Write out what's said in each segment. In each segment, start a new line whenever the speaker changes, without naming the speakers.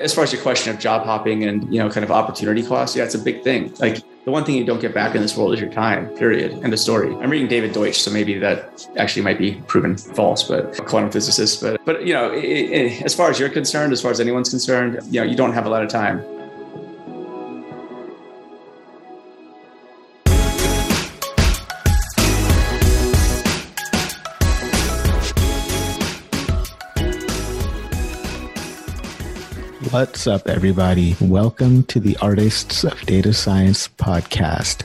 as far as your question of job hopping and you know kind of opportunity cost, yeah, it's a big thing. Like the one thing you don't get back in this world is your time. Period. End of story. I'm reading David Deutsch, so maybe that actually might be proven false, but quantum physicist. But but you know, it, it, as far as you're concerned, as far as anyone's concerned, you know, you don't have a lot of time.
What's up, everybody? Welcome to the Artists of Data Science podcast,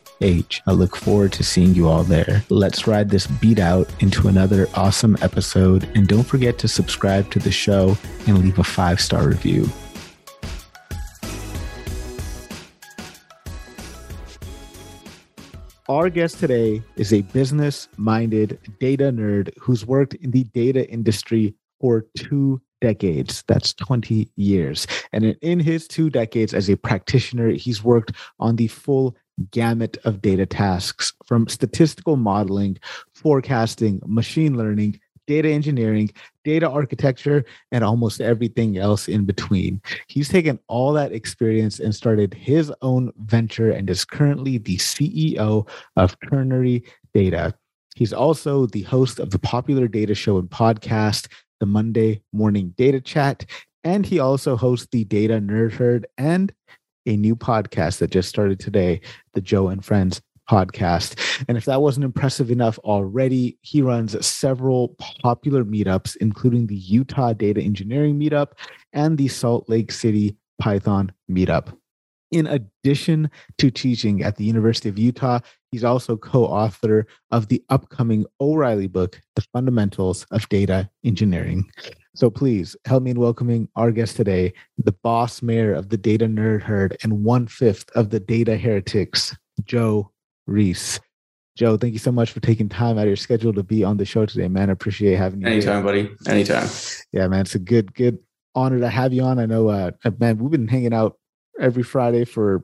H. I look forward to seeing you all there. Let's ride this beat out into another awesome episode. And don't forget to subscribe to the show and leave a five star review. Our guest today is a business minded data nerd who's worked in the data industry for two decades. That's 20 years. And in his two decades as a practitioner, he's worked on the full gamut of data tasks from statistical modeling, forecasting, machine learning, data engineering, data architecture, and almost everything else in between. He's taken all that experience and started his own venture and is currently the CEO of Ternary Data. He's also the host of the popular data show and podcast, the Monday Morning Data Chat, and he also hosts the Data Nerd Herd and a new podcast that just started today, the Joe and Friends podcast. And if that wasn't impressive enough already, he runs several popular meetups, including the Utah Data Engineering Meetup and the Salt Lake City Python Meetup. In addition to teaching at the University of Utah, he's also co author of the upcoming O'Reilly book, The Fundamentals of Data Engineering. So please help me in welcoming our guest today, the boss mare of the Data Nerd Herd and one fifth of the Data Heretics, Joe Reis. Joe, thank you so much for taking time out of your schedule to be on the show today, man. I appreciate having you.
Anytime, here. buddy. Anytime.
Yeah, man. It's a good, good honor to have you on. I know, uh, man, we've been hanging out every Friday for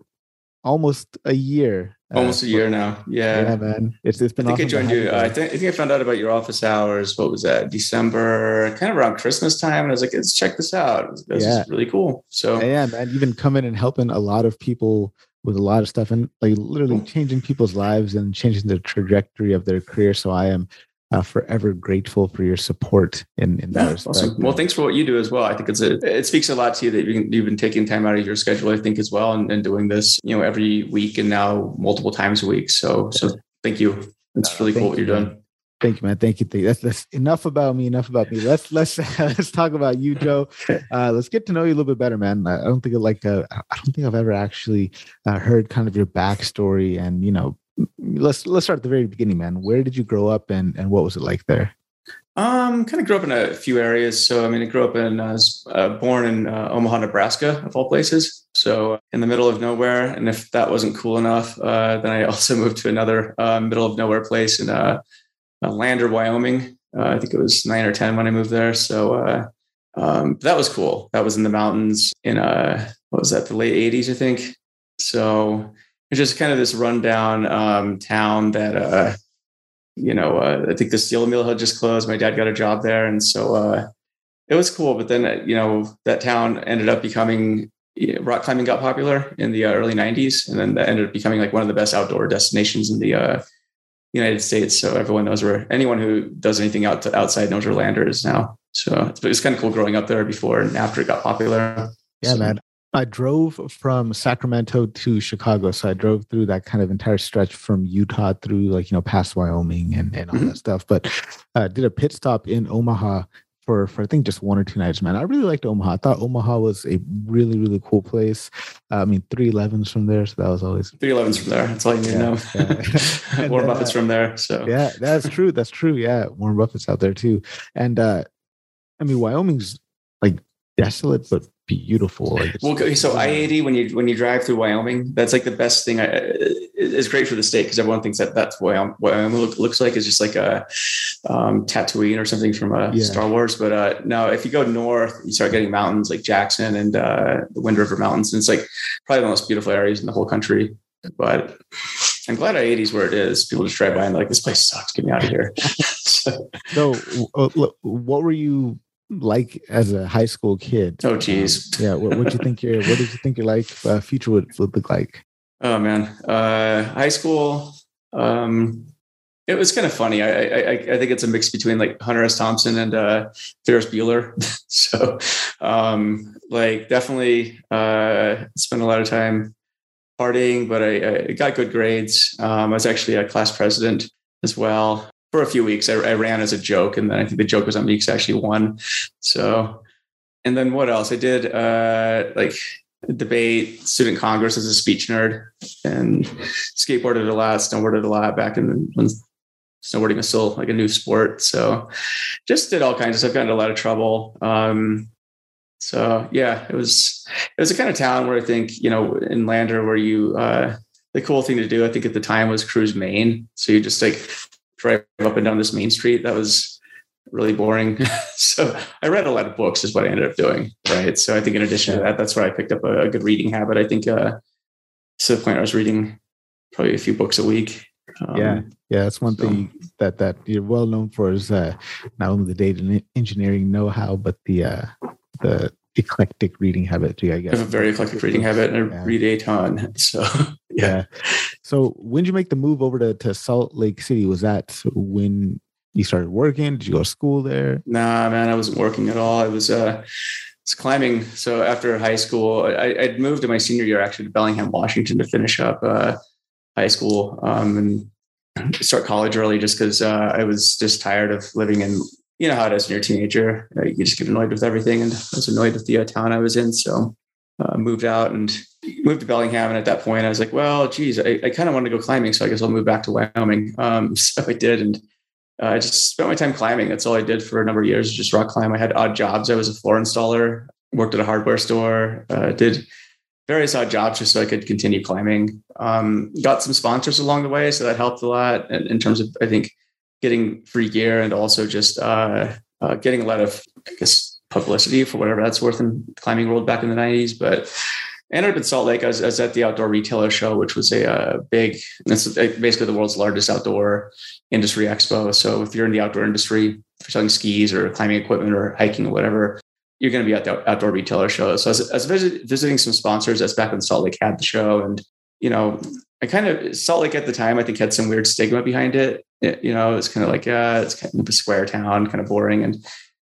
almost a year.
Uh, almost uh, a year now. Yeah.
Yeah, man. It's, it's been
I think
awesome
I joined you. Uh, I, think, I think I found out about your office hours. What was that? December, kind of around Christmas time. And I was like, let's check this out. This yeah. is really cool. So,
yeah, man. You've been coming and helping a lot of people with a lot of stuff and like literally changing people's lives and changing the trajectory of their career. So I am uh, forever grateful for your support in, in that yeah, respect.
Awesome. Well, thanks for what you do as well. I think it's a, it speaks a lot to you that you've been taking time out of your schedule, I think, as well, and, and doing this, you know, every week and now multiple times a week. So, so thank you. It's really cool what you're doing.
Thank you, man. Thank you. That's, that's enough about me. Enough about me. Let's let's let's talk about you, Joe. Uh, let's get to know you a little bit better, man. I don't think like uh, I don't think I've ever actually uh, heard kind of your backstory and you know let's let's start at the very beginning, man. Where did you grow up, and and what was it like there?
Um, kind of grew up in a few areas. So I mean, I grew up in, uh, uh, born in uh, Omaha, Nebraska, of all places. So in the middle of nowhere. And if that wasn't cool enough, uh, then I also moved to another uh, middle of nowhere place in uh, Lander, Wyoming. I think it was nine or ten when I moved there. So um, that was cool. That was in the mountains in uh, what was that? The late '80s, I think. So it's just kind of this rundown um, town that uh, you know uh, I think the steel mill had just closed. My dad got a job there, and so uh, it was cool. But then uh, you know that town ended up becoming rock climbing got popular in the uh, early '90s, and then that ended up becoming like one of the best outdoor destinations in the uh, United States. So everyone knows where anyone who does anything out to, outside knows where Lander is now. So it's, it's kind of cool growing up there before and after it got popular.
Yeah,
so.
man. I drove from Sacramento to Chicago. So I drove through that kind of entire stretch from Utah through like, you know, past Wyoming and, and all mm-hmm. that stuff. But uh, did a pit stop in Omaha for, for I think just one or two nights, man. I really liked Omaha. I thought Omaha was a really, really cool place. Uh, I mean, 311's from there. So that was always
311's from there. That's all you need yeah, to know. Yeah. Warren Buffett's uh, from there. So
yeah, that's true. That's true. Yeah. Warren Buffett's out there too. And uh, I mean, Wyoming's desolate but beautiful.
Like well, okay, so I eighty when you when you drive through Wyoming, that's like the best thing. I, it's great for the state because everyone thinks that that's what Wyoming look, looks like. It's just like a um, Tatooine or something from a uh, yeah. Star Wars. But uh, no, if you go north, you start getting mountains like Jackson and uh, the Wind River Mountains, and it's like probably the most beautiful areas in the whole country. But I'm glad I 80s where it is. People just drive by and like, this place sucks. Get me out of here.
so, so uh, what were you like as a high school kid?
Oh, geez.
Yeah. What, what you think your What did you think your like uh, future would, would look like?
Oh man, uh, high school. Um, it was kind of funny. I, I, I think it's a mix between like Hunter S. Thompson and uh, Ferris Bueller. so, um, like, definitely uh, spent a lot of time partying, but I, I got good grades. Um, I was actually a class president as well for a few weeks. I, I, ran as a joke, and then I think the joke was on me because I actually won. So, and then what else? I did uh, like debate, student congress as a speech nerd, and skateboarded a lot, snowboarded a lot back in when snowboarding was still like a new sport. So, just did all kinds of stuff. Got into a lot of trouble. Um, so yeah, it was it was a kind of town where I think you know in Lander where you uh, the cool thing to do I think at the time was cruise Main. So you just like drive up and down this main street. That was really boring. so I read a lot of books is what I ended up doing. Right. So I think in addition to that, that's where I picked up a, a good reading habit. I think uh, to the point I was reading probably a few books a week.
Um, yeah, yeah, that's one so. thing that that you're well known for is uh, not only the data engineering know-how, but the uh, the eclectic reading habit too, I guess.
I have a very eclectic reading habit and I yeah. read a ton. So yeah. yeah.
So when did you make the move over to, to Salt Lake City? Was that when you started working? Did you go to school there?
Nah, man, I wasn't working at all. I was uh was climbing. So after high school, I, would moved to my senior year actually to Bellingham, Washington to finish up uh, high school um, and start college early just because uh, I was just tired of living in you know how it is when you're a teenager. You just get annoyed with everything, and I was annoyed with the uh, town I was in. So uh, moved out and moved to Bellingham. And at that point, I was like, well, geez, I, I kind of want to go climbing, so I guess I'll move back to Wyoming. Um, so I did, and uh, I just spent my time climbing. That's all I did for a number of years, just rock climb. I had odd jobs. I was a floor installer, worked at a hardware store, uh, did various odd jobs just so I could continue climbing. Um, got some sponsors along the way, so that helped a lot in, in terms of I think getting free gear and also just uh, uh, getting a lot of, I guess, publicity for whatever that's worth in the climbing world back in the 90s. But I ended up in Salt Lake. I was, I was at the Outdoor Retailer Show, which was a, uh, big, basically the world's largest outdoor industry expo. So if you're in the outdoor industry, you're selling skis or climbing equipment or hiking or whatever, you're going to be at the outdoor retailer show. So I was, I was visit, visiting some sponsors. That's back when Salt Lake had the show. And, you know, I kind of, Salt Lake at the time, I think had some weird stigma behind it it, you know, it was kind of like, yeah, it's kind of a square town, kind of boring. And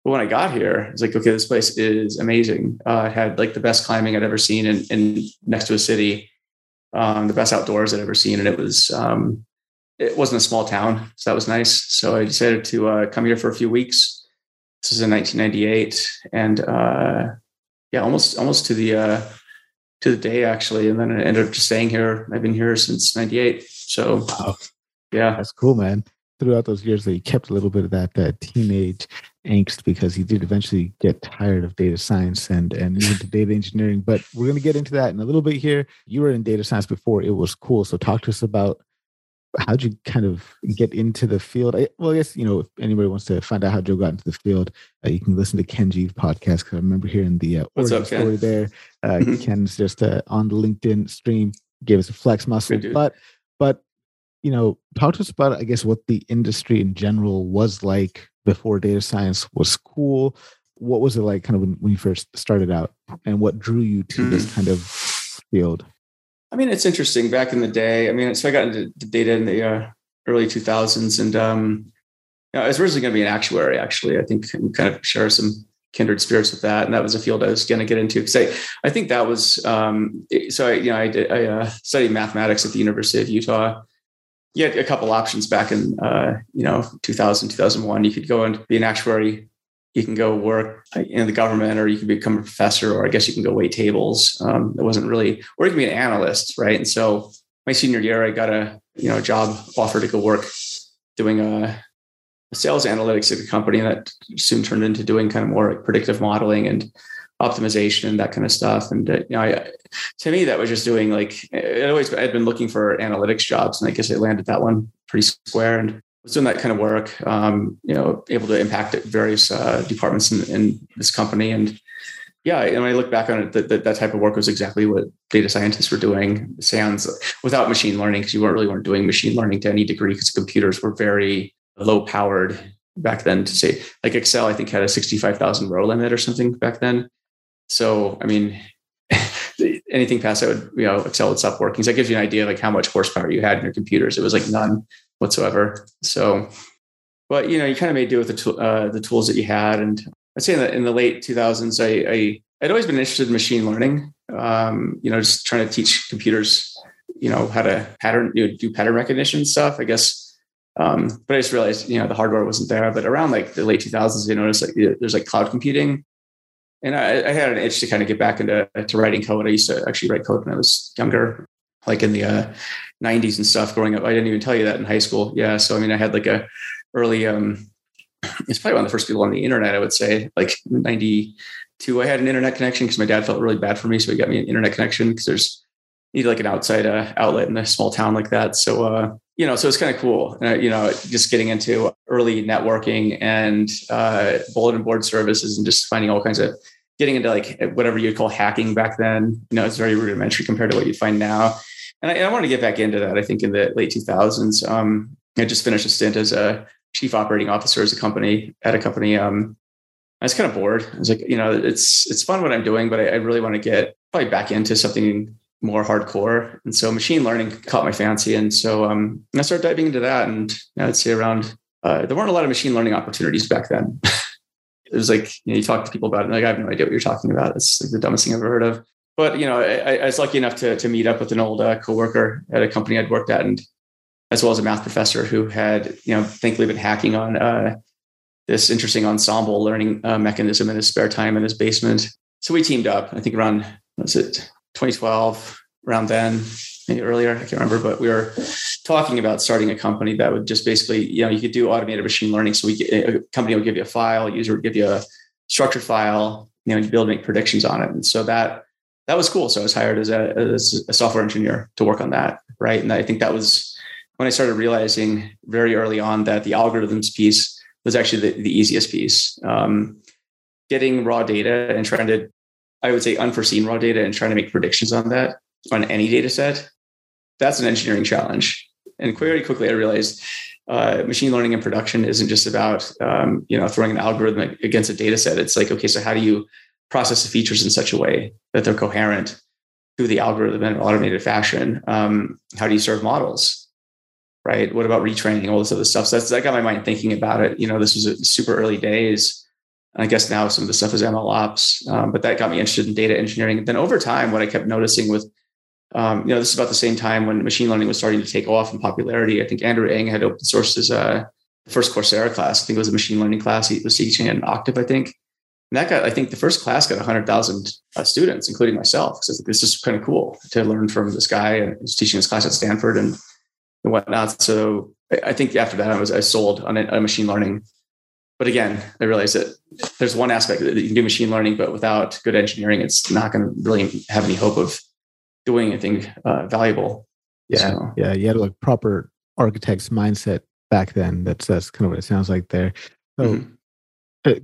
but when I got here, it's like, okay, this place is amazing. Uh, I had like the best climbing I'd ever seen in, in next to a city, um, the best outdoors I'd ever seen. And it was, um, it wasn't a small town. So that was nice. So I decided to uh, come here for a few weeks. This is in 1998. And uh, yeah, almost, almost to the, uh, to the day actually. And then I ended up just staying here. I've been here since 98. So wow. Yeah,
that's cool, man. Throughout those years, that you kept a little bit of that that teenage angst because he did eventually get tired of data science and and move into data engineering. But we're going to get into that in a little bit here. You were in data science before; it was cool. So talk to us about how'd you kind of get into the field? I, well, I guess you know if anybody wants to find out how Joe got into the field, uh, you can listen to Ken Jee's podcast because I remember hearing the uh, origin up, story there. Uh, Ken's just uh, on the LinkedIn stream gave us a flex muscle, but but you know, talk to us about, I guess, what the industry in general was like before data science was cool. What was it like kind of when, when you first started out and what drew you to mm. this kind of field?
I mean, it's interesting. Back in the day, I mean, so I got into data in the uh, early 2000s and um, you know, I was originally going to be an actuary, actually. I think we kind of share some kindred spirits with that. And that was a field I was going to get into because I, I think that was, um, so I, you know, I, did, I uh, studied mathematics at the University of Utah you had a couple options back in uh, you know 2000 2001 you could go and be an actuary you can go work in the government or you can become a professor or i guess you can go wait tables. Um, it wasn't really or you can be an analyst right? And so my senior year i got a you know job offer to go work doing a, a sales analytics at a company that soon turned into doing kind of more like predictive modeling and optimization and that kind of stuff. And uh, you know, I, to me, that was just doing like I always I'd been looking for analytics jobs, and I guess I landed that one pretty square. And was doing that kind of work. Um, you know, able to impact various uh, departments in, in, this company, and yeah, and when I look back on it, that, that, that type of work was exactly what data scientists were doing. Sans without machine learning, because you weren't really weren't doing machine learning to any degree, because computers were very low powered back then. To say like Excel, I think had a sixty five thousand row limit or something back then. So, I mean, anything past that would, you know, Excel would stop working. So that gives you an idea of like how much horsepower you had in your computers. It was like none whatsoever. So, but you know, you kind of made do with the, uh, the tools that you had. And I'd say in the, in the late 2000s, I, I I'd always been interested in machine learning. Um, you know, just trying to teach computers, you know, how to pattern, you know, do pattern recognition stuff. I guess um, but I just realized, you know, the hardware wasn't there. But around like the late 2000s, you notice like there's like cloud computing and I, I, had an itch to kind of get back into to writing code. I used to actually write code when I was younger, like in the uh, 90s and stuff. Growing up, I didn't even tell you that in high school. Yeah, so I mean, I had like a early. Um, it's probably one of the first people on the internet. I would say like 92. I had an internet connection because my dad felt really bad for me, so he got me an internet connection because there's needed like an outside uh, outlet in a small town like that. So uh, you know, so it's kind of cool. Uh, you know, just getting into early networking and uh, bulletin board services and just finding all kinds of getting into like whatever you'd call hacking back then. You know, it's very rudimentary compared to what you find now. And I, I want to get back into that. I think in the late 2000s, um, I just finished a stint as a chief operating officer as a company at a company. Um, I was kind of bored. I was like, you know, it's it's fun what I'm doing, but I, I really want to get probably back into something more hardcore. And so machine learning caught my fancy. And so um, I started diving into that. And I'd say around, uh, there weren't a lot of machine learning opportunities back then. it was like, you, know, you talk to people about it, and like, I have no idea what you're talking about. It's like the dumbest thing I've ever heard of. But, you know, I, I was lucky enough to, to meet up with an old uh, coworker at a company I'd worked at, and as well as a math professor who had, you know, thankfully been hacking on uh, this interesting ensemble learning uh, mechanism in his spare time in his basement. So we teamed up, I think around, was it 2012, around then, maybe earlier, I can't remember, but we were talking about starting a company that would just basically, you know, you could do automated machine learning. So we, a company would give you a file, a user would give you a structured file, you know, you'd be able to make predictions on it. And so that, that was cool. So I was hired as a, as a software engineer to work on that. Right. And I think that was when I started realizing very early on that the algorithms piece was actually the, the easiest piece. Um, getting raw data and trying to I would say unforeseen raw data and trying to make predictions on that on any data set, that's an engineering challenge. And very quickly, I realized uh, machine learning in production isn't just about um, you know throwing an algorithm against a data set. It's like okay, so how do you process the features in such a way that they're coherent through the algorithm in an automated fashion? Um, how do you serve models? Right. What about retraining? All this other stuff. So that's that got my mind thinking about it. You know, this was super early days I guess now some of the stuff is ML ops, um, but that got me interested in data engineering. And then over time, what I kept noticing with, um, you know, this is about the same time when machine learning was starting to take off in popularity. I think Andrew Ng had open sourced his uh, first Coursera class. I think it was a machine learning class. He was teaching in Octave, I think. And that got, I think the first class got 100,000 uh, students, including myself. So this is kind of cool to learn from this guy. And he's teaching his class at Stanford and, and whatnot. So I think after that, I was I sold on a, a machine learning but again, I realized that there's one aspect that you can do machine learning, but without good engineering, it's not going to really have any hope of doing anything uh, valuable.
Yeah, so. yeah, you had like proper architect's mindset back then. That's that's kind of what it sounds like there. So, mm-hmm.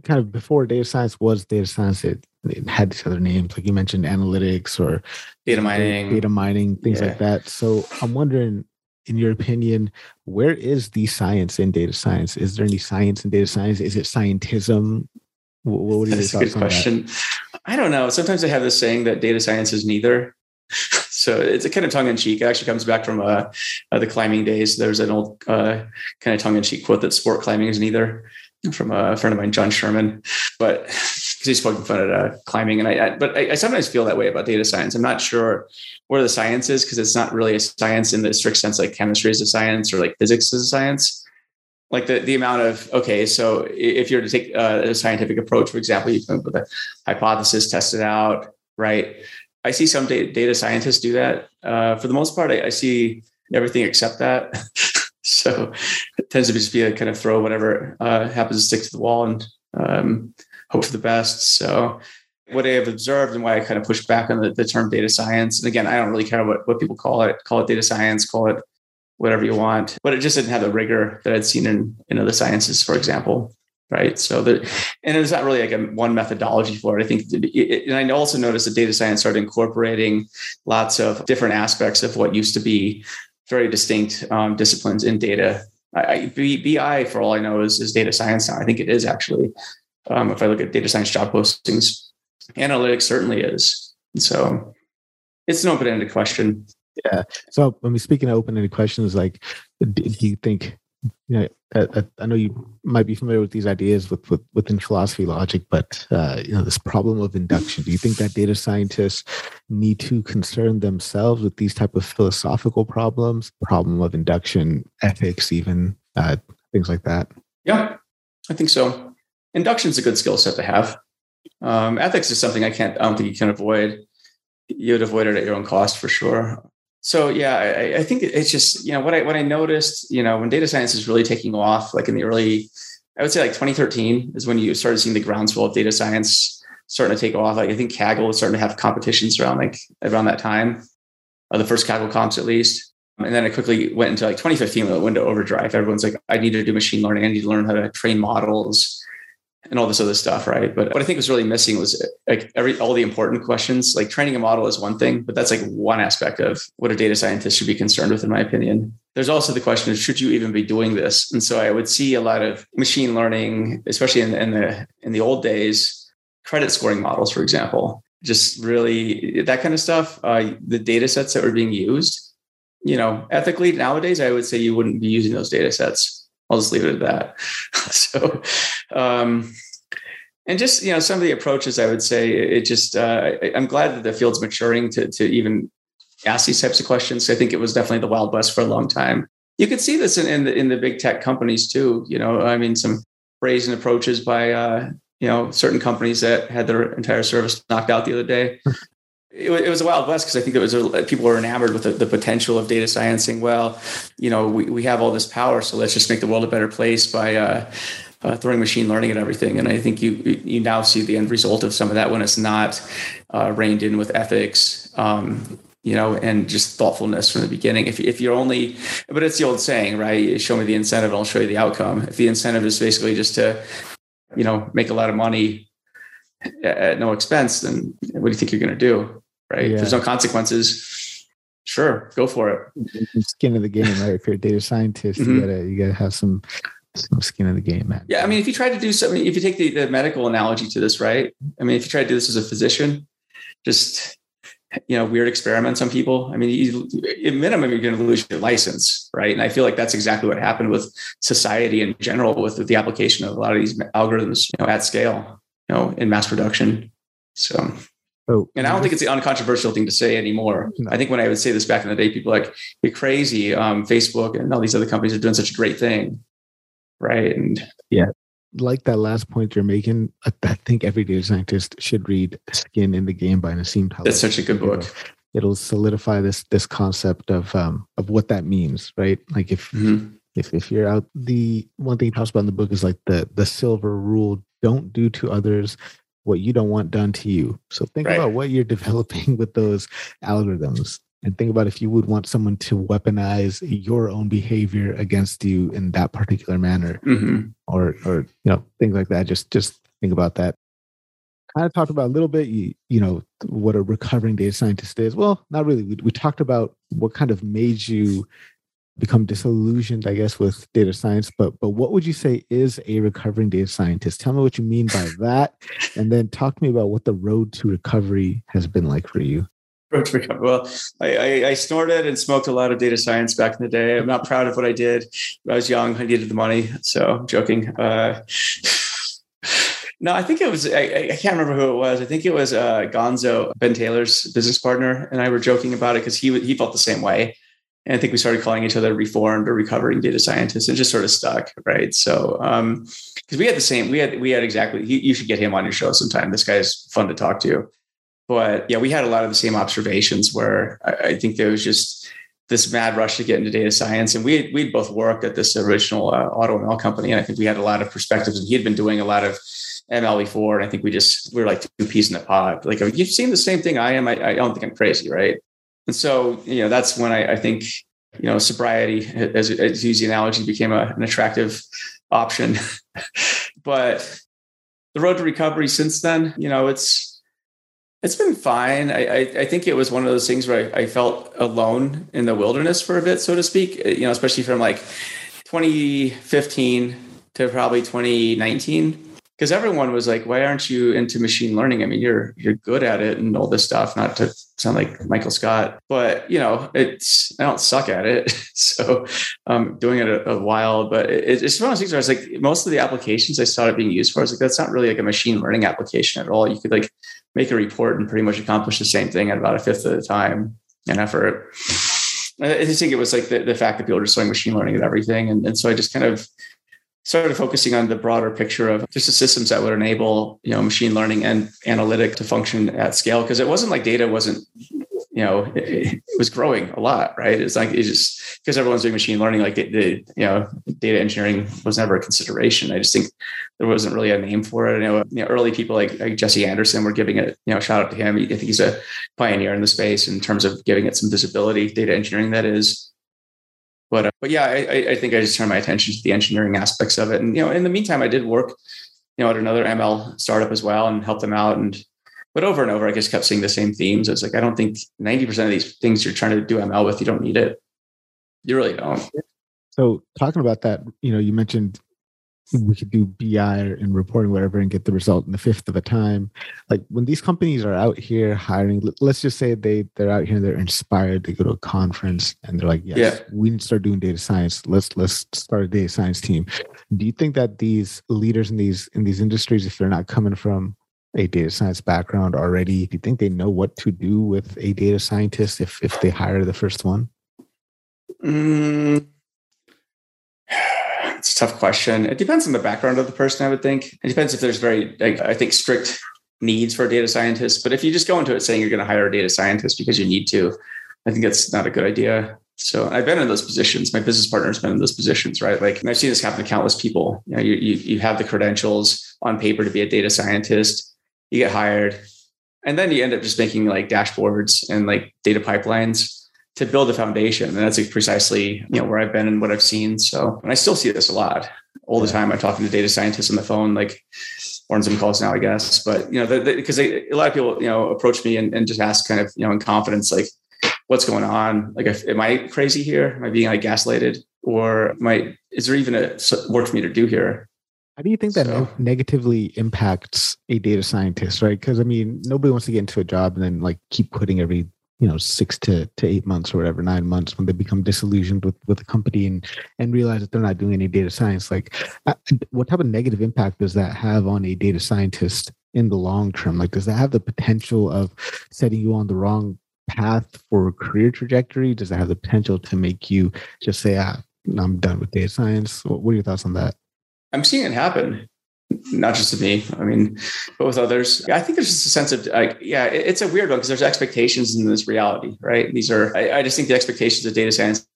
Kind of before data science was data science, it, it, had these other names, like you mentioned, analytics or
data mining,
data mining, things yeah. like that. So, I'm wondering, in your opinion, where is the science in data science? Is there any science in data science? Is it scientism?
What, what are That's a good question. I don't know. Sometimes I have this saying that data science is neither. so it's a kind of tongue in cheek. It actually comes back from uh, uh, the climbing days. There's an old uh, kind of tongue in cheek quote that sport climbing is neither from a friend of mine, John Sherman. But because he's poking fun at uh, climbing. And I, I but I, I, sometimes feel that way about data science. I'm not sure where the science is because it's not really a science in the strict sense like chemistry is a science or like physics is a science. Like the, the amount of, okay, so if you're to take uh, a scientific approach, for example, you come up with a hypothesis, test it out, right? I see some data, scientists do that. Uh, for the most part, I, I see everything except that. so it tends to just be a kind of throw whatever uh, happens to stick to the wall and um, hope for the best. So what I have observed and why I kind of push back on the, the term data science. And again, I don't really care what, what people call it. Call it data science, call it whatever you want. But it just didn't have the rigor that I'd seen in, in other sciences, for example. Right. So that, and there's not really like a one methodology for it. I think, it, and I also noticed that data science started incorporating lots of different aspects of what used to be very distinct um, disciplines in data. I, BI, for all I know, is, is data science now. I think it is actually. Um, if I look at data science job postings, analytics certainly is. And so it's an open-ended question.
Yeah. So when we speaking of open-ended questions, like, do you think? You know, I, I know you might be familiar with these ideas with, with within philosophy logic, but uh, you know this problem of induction. Do you think that data scientists need to concern themselves with these type of philosophical problems, problem of induction, ethics, even uh, things like that?
Yeah, I think so. Induction is a good skill set to have. Um, ethics is something I can't. I don't think you can avoid. You'd avoid it at your own cost for sure. So yeah, I, I, think it's just you know what I what I noticed. You know when data science is really taking off, like in the early, I would say like 2013 is when you started seeing the groundswell of data science starting to take off. Like I think Kaggle was starting to have competitions around like around that time, uh, the first Kaggle comps at least. And then it quickly went into like 2015 with Window Overdrive. Everyone's like, I need to do machine learning. I need to learn how to train models and all this other stuff, right? But what I think was really missing was like every all the important questions. Like training a model is one thing, but that's like one aspect of what a data scientist should be concerned with, in my opinion. There's also the question of should you even be doing this? And so I would see a lot of machine learning, especially in, in the in the old days, credit scoring models, for example, just really that kind of stuff. Uh, the data sets that were being used, you know, ethically nowadays, I would say you wouldn't be using those data sets I'll just leave it at that. so, um, and just you know, some of the approaches I would say it just uh, I'm glad that the field's maturing to to even ask these types of questions. I think it was definitely the wild west for a long time. You could see this in, in the in the big tech companies too. You know, I mean, some brazen approaches by uh, you know certain companies that had their entire service knocked out the other day it, it was a wild west because I think it was people were enamored with the, the, potential of data science. Saying, well, you know, we, we have all this power, so let's just make the world a better place by uh, uh, throwing machine learning at everything. And I think you you now see the end result of some of that when it's not uh, reined in with ethics. Um, you know, and just thoughtfulness from the beginning. If, if you're only, but it's the old saying, right? Show me the incentive, I'll show you the outcome. If the incentive is basically just to, you know, make a lot of money at no expense, then what do you think you're going to do? Right? Yeah. If there's no consequences, sure, go for it.
Skin of the game, right? If you're a data scientist, mm-hmm. you gotta you gotta have some some skin in the game, man.
Yeah, I mean, if you try to do something, if you take the, the medical analogy to this, right? I mean, if you try to do this as a physician, just you know, weird experiments on people. I mean, you, at minimum, you're going to lose your license, right? And I feel like that's exactly what happened with society in general, with, with the application of a lot of these algorithms, you know, at scale, you know, in mass production. So Oh, and I don't think it's the uncontroversial thing to say anymore. No. I think when I would say this back in the day, people like, you're crazy. Um, Facebook and all these other companies are doing such a great thing. Right. And
yeah, like that last point you're making, I think every data scientist should read Skin in the Game by Nassim Taleb.
That's such a good book.
It'll solidify this this concept of um of what that means, right? Like if mm-hmm. if if you're out the one thing he talks about in the book is like the the silver rule, don't do to others what you don't want done to you. So think right. about what you're developing with those algorithms and think about if you would want someone to weaponize your own behavior against you in that particular manner mm-hmm. or or you know things like that just just think about that kind of talked about a little bit you, you know what a recovering data scientist is well not really we, we talked about what kind of made you become disillusioned, I guess, with data science. But but what would you say is a recovering data scientist? Tell me what you mean by that, and then talk to me about what the road to recovery has been like for you.
Road to recovery. Well, I, I, I snorted and smoked a lot of data science back in the day. I'm not proud of what I did. I was young. I needed the money. So I'm joking. Uh, no, I think it was, I, I, can't remember who it was. I think it was uh, Gonzo, Ben Taylor's business partner. And I were joking about it because he, he felt the same way. And I think we started calling each other reformed or recovering data scientists and just sort of stuck, right? So, um, because we had the same, we had we had exactly. You should get him on your show sometime. This guy's fun to talk to. But yeah, we had a lot of the same observations where I, I think there was just this mad rush to get into data science, and we we'd both worked at this original uh, AutoML company, and I think we had a lot of perspectives. And he had been doing a lot of ML before, and I think we just we are like two peas in the pod. Like you've seen the same thing I am. I, I don't think I'm crazy, right? And so you know that's when I, I think you know sobriety, as, as use the analogy, became a, an attractive option. but the road to recovery since then, you know, it's it's been fine. I, I, I, think it was one of those things where I, I, felt alone in the wilderness for a bit, so to speak. Eh, you know, especially from like 2015 to probably 2019 because everyone was like, "Why aren't you into machine learning? I mean, you're you're good at it and all this stuff." Not to sound like Michael Scott, but you know, it's I don't suck at it, so I'm um, doing it a, a while. But it, it's one of those things where I was like, most of the applications I saw it being used for, I was like, that's not really like a machine learning application at all. You could like make a report and pretty much accomplish the same thing at about a fifth of the time and effort. I just think it was like the, the fact that people are just throwing machine learning at everything. And, and so I just kind of started focusing on the broader picture of just the systems that would enable you know machine learning and analytic to function at scale. Because it wasn't like data wasn't you know it, it, was growing a lot right? It's like it's just because everyone's doing machine learning like the, the, you know data engineering was never a consideration. I just think there wasn't really a name for it. You know, you know early people like, like jesse anderson were giving it you know shout out to him. I think he's a pioneer in the space in terms of giving it some visibility data engineering that is but uh, but yeah, I, I think I just turned my attention to the engineering aspects of it. And you know, in the meantime, I did work, you know, at another ML startup as well and helped them out. And but over and over, I just kept seeing the same themes. It's like I don't think ninety percent of these things you're trying to do ML with, you don't need it. You really don't.
So talking about that, you know, you mentioned we could do BI and reporting, whatever, and get the result in the fifth of a time. Like when these companies are out here hiring, let's just say they they're out here and they're inspired they go to a conference and they're like, yes, yeah. we need to start doing data science. Let's let's start a data science team. Do you think that these leaders in these in these industries, if they're not coming from a data science background already, do you think they know what to do with a data scientist if if they hire the first one?
Mm, it's a tough question. It depends on the background of the person, I would think. It depends if there's very, like, I think, strict needs for a data scientist. But if you just go into it saying you're going to hire a data scientist because you need to, I think that's not a good idea. So I've been in those positions. My business partner's been in those positions, right? Like I've seen this happen to countless people. You know, you, you, you have the credentials on paper to be a data scientist, you get hired, and then you end up just making like dashboards and like data pipelines to build a foundation. And that's precisely, you know, where I've been and what I've seen. So, and I still see this a lot all the time. I'm talking to data scientists on the phone, like, or in Zoom calls now, I guess. But, you know, because a lot of people, you know, approach me and, and just ask kind of, you know, in confidence, like, what's going on? Like, if, am I crazy here? Am I being like gaslighted? Or am I, is there even a work for me to do here?
How do you think that so, negatively impacts a data scientist, right? Because I mean, nobody wants to get into a job and then like keep quitting every you know six to, to eight months or whatever nine months when they become disillusioned with with the company and and realize that they're not doing any data science. Like uh, what type of negative impact does that have on a data scientist in the long term? Like does that have the potential of setting you on the wrong path for a career trajectory? Does that have the potential to make you just say ah i'm done with data science. What are your thoughts on that?
I'm seeing it happen not just to me. I mean, but with others. I think there's just a sense of like, yeah, it's a weird one because there's expectations in this reality, right? These are, I, I, just think the expectations of data science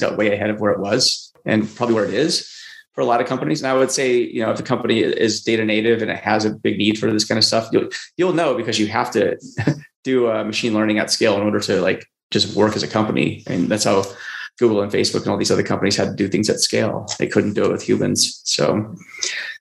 got way ahead of where it was and probably where it is for a lot of companies. And I would say, you know, if a company is data native and it has a big need for this kind of stuff, you'll you'll know because you have to do uh, machine learning at scale in order to like just work as a company. And that's how Google and Facebook and all these other companies had to do things at scale. They couldn't do it with humans. So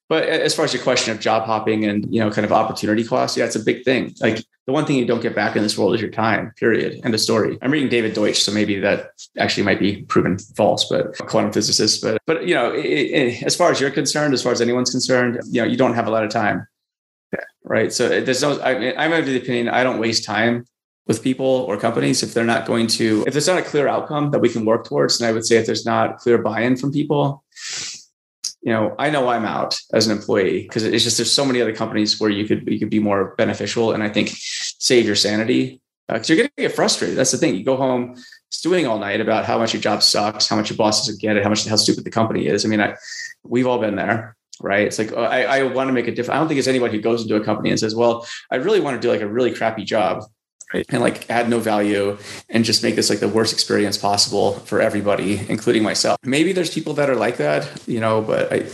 but as far as your question of job hopping and you know kind of opportunity cost, yeah, it's a big thing. Like the one thing you don't get back in this world is your time. Period. End of story. I'm reading David Deutsch, so maybe that actually might be proven false, but quantum physicist. But but you know, it, it, as far as you're concerned, as far as anyone's concerned, you know, you don't have a lot of time, right? So uh, there's no. I mean, I'm of the opinion I don't waste time with people or companies if they're not going to if there's not a clear outcome that we can work towards and i would say if there's not clear buy-in from people you know, I know I'm out as an employee because it's just there's so many other companies where you could you could be more beneficial and I think save your sanity because uh, you're going to get frustrated. That's the thing. You go home stewing all night about how much your job sucks, how much your boss doesn't get it, how much how stupid the company is. I mean, I we've all been there, right? It's like oh, I, I want to make a difference. I don't think it's anybody who goes into a company and says, "Well, I really want to do like a really crappy job." Right? And like add no value and just make this like the worst experience possible for everybody, including myself. Maybe there's people that are like that, you know, but I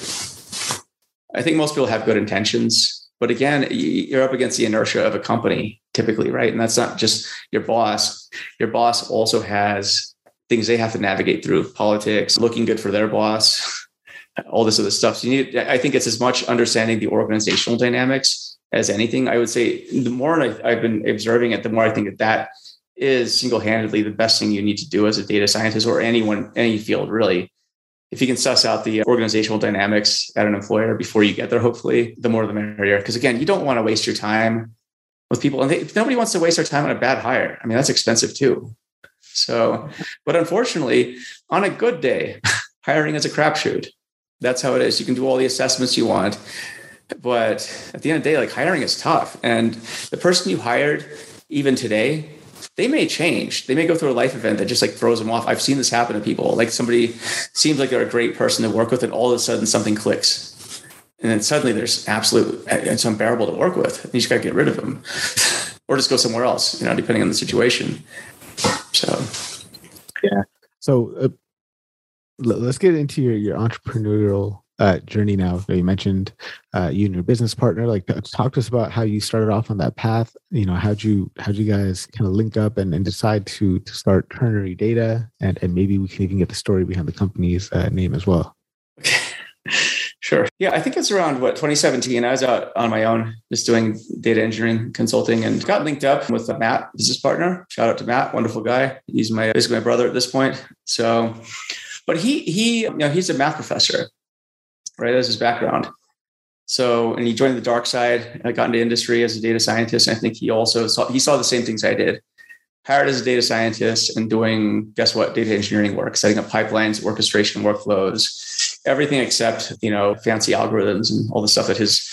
I think most people have good intentions But again, you're up against the inertia of a company typically, right? And that's not just your boss. Your boss also has things they have to navigate through politics, looking good for their boss, all this other stuff. So you need, I think it's as much understanding the organizational dynamics as anything. I would say the more I've been observing it, the more I think that that is single-handedly the best thing you need to do as a data scientist or anyone, any field really if you can suss out the organizational dynamics at an employer before you get there, hopefully, the more the merrier. Because again, you don't want to waste your time with people, and they, nobody wants to waste their time on a bad hire. I mean, that's expensive too. So, but unfortunately, on a good day, hiring is a crapshoot. That's how it is. You can do all the assessments you want, but at the end of the day, like hiring is tough. And the person you hired, even today, they may change. They may go through a life event that just like throws them off. I've seen this happen to people. Like somebody seems like they're a great person to work with, and all of a sudden something clicks. And then suddenly there's absolute, it's unbearable to work with. And you just got to get rid of them or just go somewhere else, you know, depending on the situation. So,
yeah. So uh, let's get into your, your entrepreneurial uh, journey now. You mentioned uh, you and your business partner. Like, talk to us about how you started off on that path. You know, how'd you how'd you guys kind of link up and, and decide to to start Ternary Data, and and maybe we can even get the story behind the company's uh, name as well.
Sure. Yeah, I think it's around what 2017. I was out on my own, just doing data engineering consulting, and got linked up with Matt, business partner. Shout out to Matt, wonderful guy. He's my basically my brother at this point. So, but he he you know he's a math professor, right? That's his background. So, and he joined the dark side. I got into industry as a data scientist. I think he also saw he saw the same things I did. Hired as a data scientist and doing guess what data engineering work, setting up pipelines, orchestration workflows, everything except you know fancy algorithms and all the stuff that his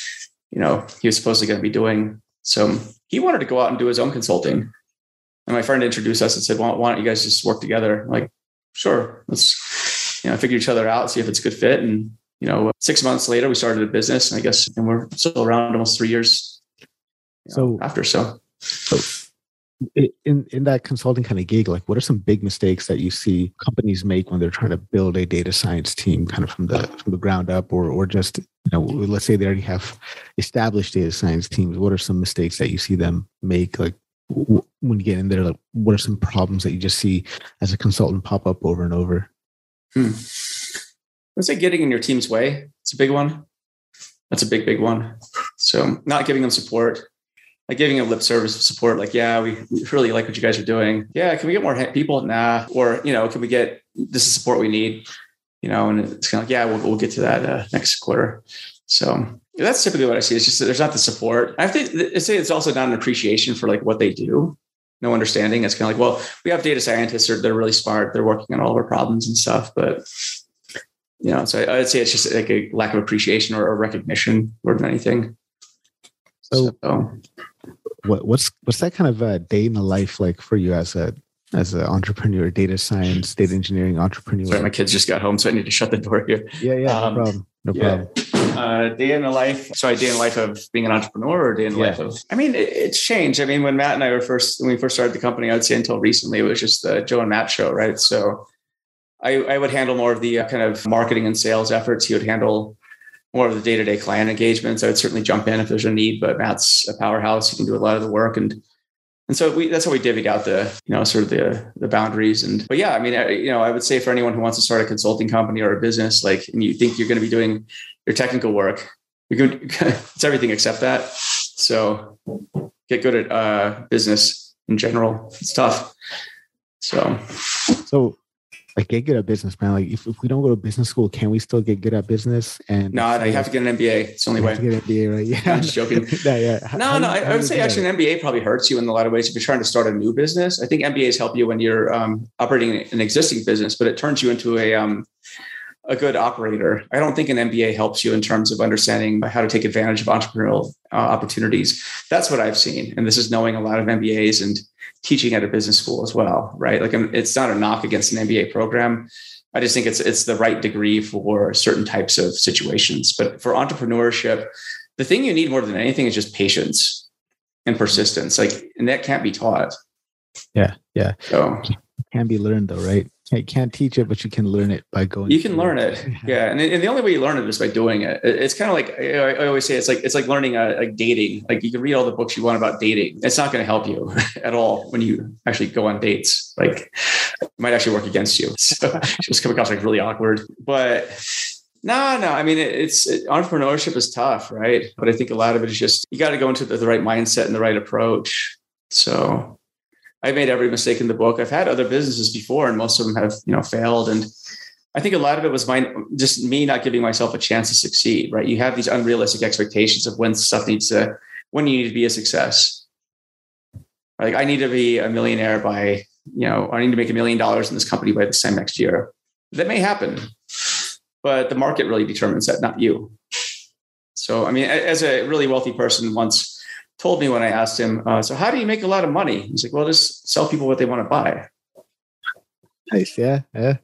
you know he was supposedly going to be doing. So he wanted to go out and do his own consulting. And my friend introduced us and said, well, why don't you guys just work together?" I'm like, sure, let's you know figure each other out, see if it's a good fit, and you know, six months later, we started a business, and I guess, and we're still around almost three years. so know, after so. so
in in that consulting kind of gig like what are some big mistakes that you see companies make when they're trying to build a data science team kind of from the from the ground up or or just you know let's say they already have established data science teams what are some mistakes that you see them make like when you get in there like what are some problems that you just see as a consultant pop up over and over hmm.
I'd say getting in your team's way. It's a big one. That's a big, big one. So not giving them support, like giving a lip service of support. Like, yeah, we really like what you guys are doing. Yeah, can we get more people? Nah. Or you know, can we get this is support we need? You know, and it's kind of like, yeah, we'll we'll get to that uh, next quarter. So that's typically what I see. It's just there's not the support. I have to say it's also not an appreciation for like what they do. No understanding. It's kind of like, well, we have data scientists, they're, they're really smart. They're working on all of our problems and stuff, but you know, so I'd say it's just like a lack of appreciation or recognition more than anything.
So, so what, what's what's that kind of a day in the life like for you as a as an entrepreneur, data science, data engineering entrepreneur?
Sorry, my kids just got home, so I need to shut the door here.
Yeah, yeah, um, no problem. No yeah.
problem. Uh, day in the life. Sorry, day in the life of being an entrepreneur, or day in the yeah. life of. I mean, it, it's changed. I mean, when Matt and I were first when we first started the company, I would say until recently, it was just the Joe and Matt show, right? So I, I would handle more of the uh, kind of marketing and sales efforts. He would handle more of the day-to-day client engagements. I would certainly jump in if there's a need, but Matt's a powerhouse. He can do a lot of the work. And and so we, that's how we divvied out the, you know, sort of the the boundaries. And but yeah, I mean, I, you know, I would say for anyone who wants to start a consulting company or a business, like, and you think you're going to be doing your technical work, you're going it's everything except that. So get good at uh, business in general. It's tough. So,
so like get good at business, man. Like if, if we don't go to business school, can we still get good at business? And
no, you have to get an MBA. It's the only way.
To get an MBA, right? Yeah,
I'm just joking. yeah, yeah. No, how, no, I, I would say actually an MBA probably hurts you in a lot of ways if you're trying to start a new business. I think MBAs help you when you're um, operating an existing business, but it turns you into a um, a good operator. I don't think an MBA helps you in terms of understanding how to take advantage of entrepreneurial uh, opportunities. That's what I've seen, and this is knowing a lot of MBAs and teaching at a business school as well, right? Like it's not a knock against an MBA program. I just think it's it's the right degree for certain types of situations. But for entrepreneurship, the thing you need more than anything is just patience and persistence. Like, and that can't be taught.
Yeah, yeah. So can be learned though, right? You can't teach it, but you can learn it by going.
You can learn it, yeah. And, and the only way you learn it is by doing it. It's kind of like I always say, it's like it's like learning a, like dating. Like you can read all the books you want about dating. It's not going to help you at all when you actually go on dates. Like it might actually work against you. So just come across like really awkward. But no, no. I mean, it's it, entrepreneurship is tough, right? But I think a lot of it is just you got to go into the, the right mindset and the right approach. So I've made every mistake in the book. I've had other businesses before, and most of them have you know failed. And I think a lot of it was my just me not giving myself a chance to succeed. Right? You have these unrealistic expectations of when stuff needs to when you need to be a success. Like I need to be a millionaire by you know I need to make a million dollars in this company by this time next year. That may happen, but the market really determines that, not you. So I mean, as a really wealthy person once told me when I asked him, uh, "So how do you make a lot of money?" He's like, "Well, just sell people what they want to buy."
Nice, yeah, yeah.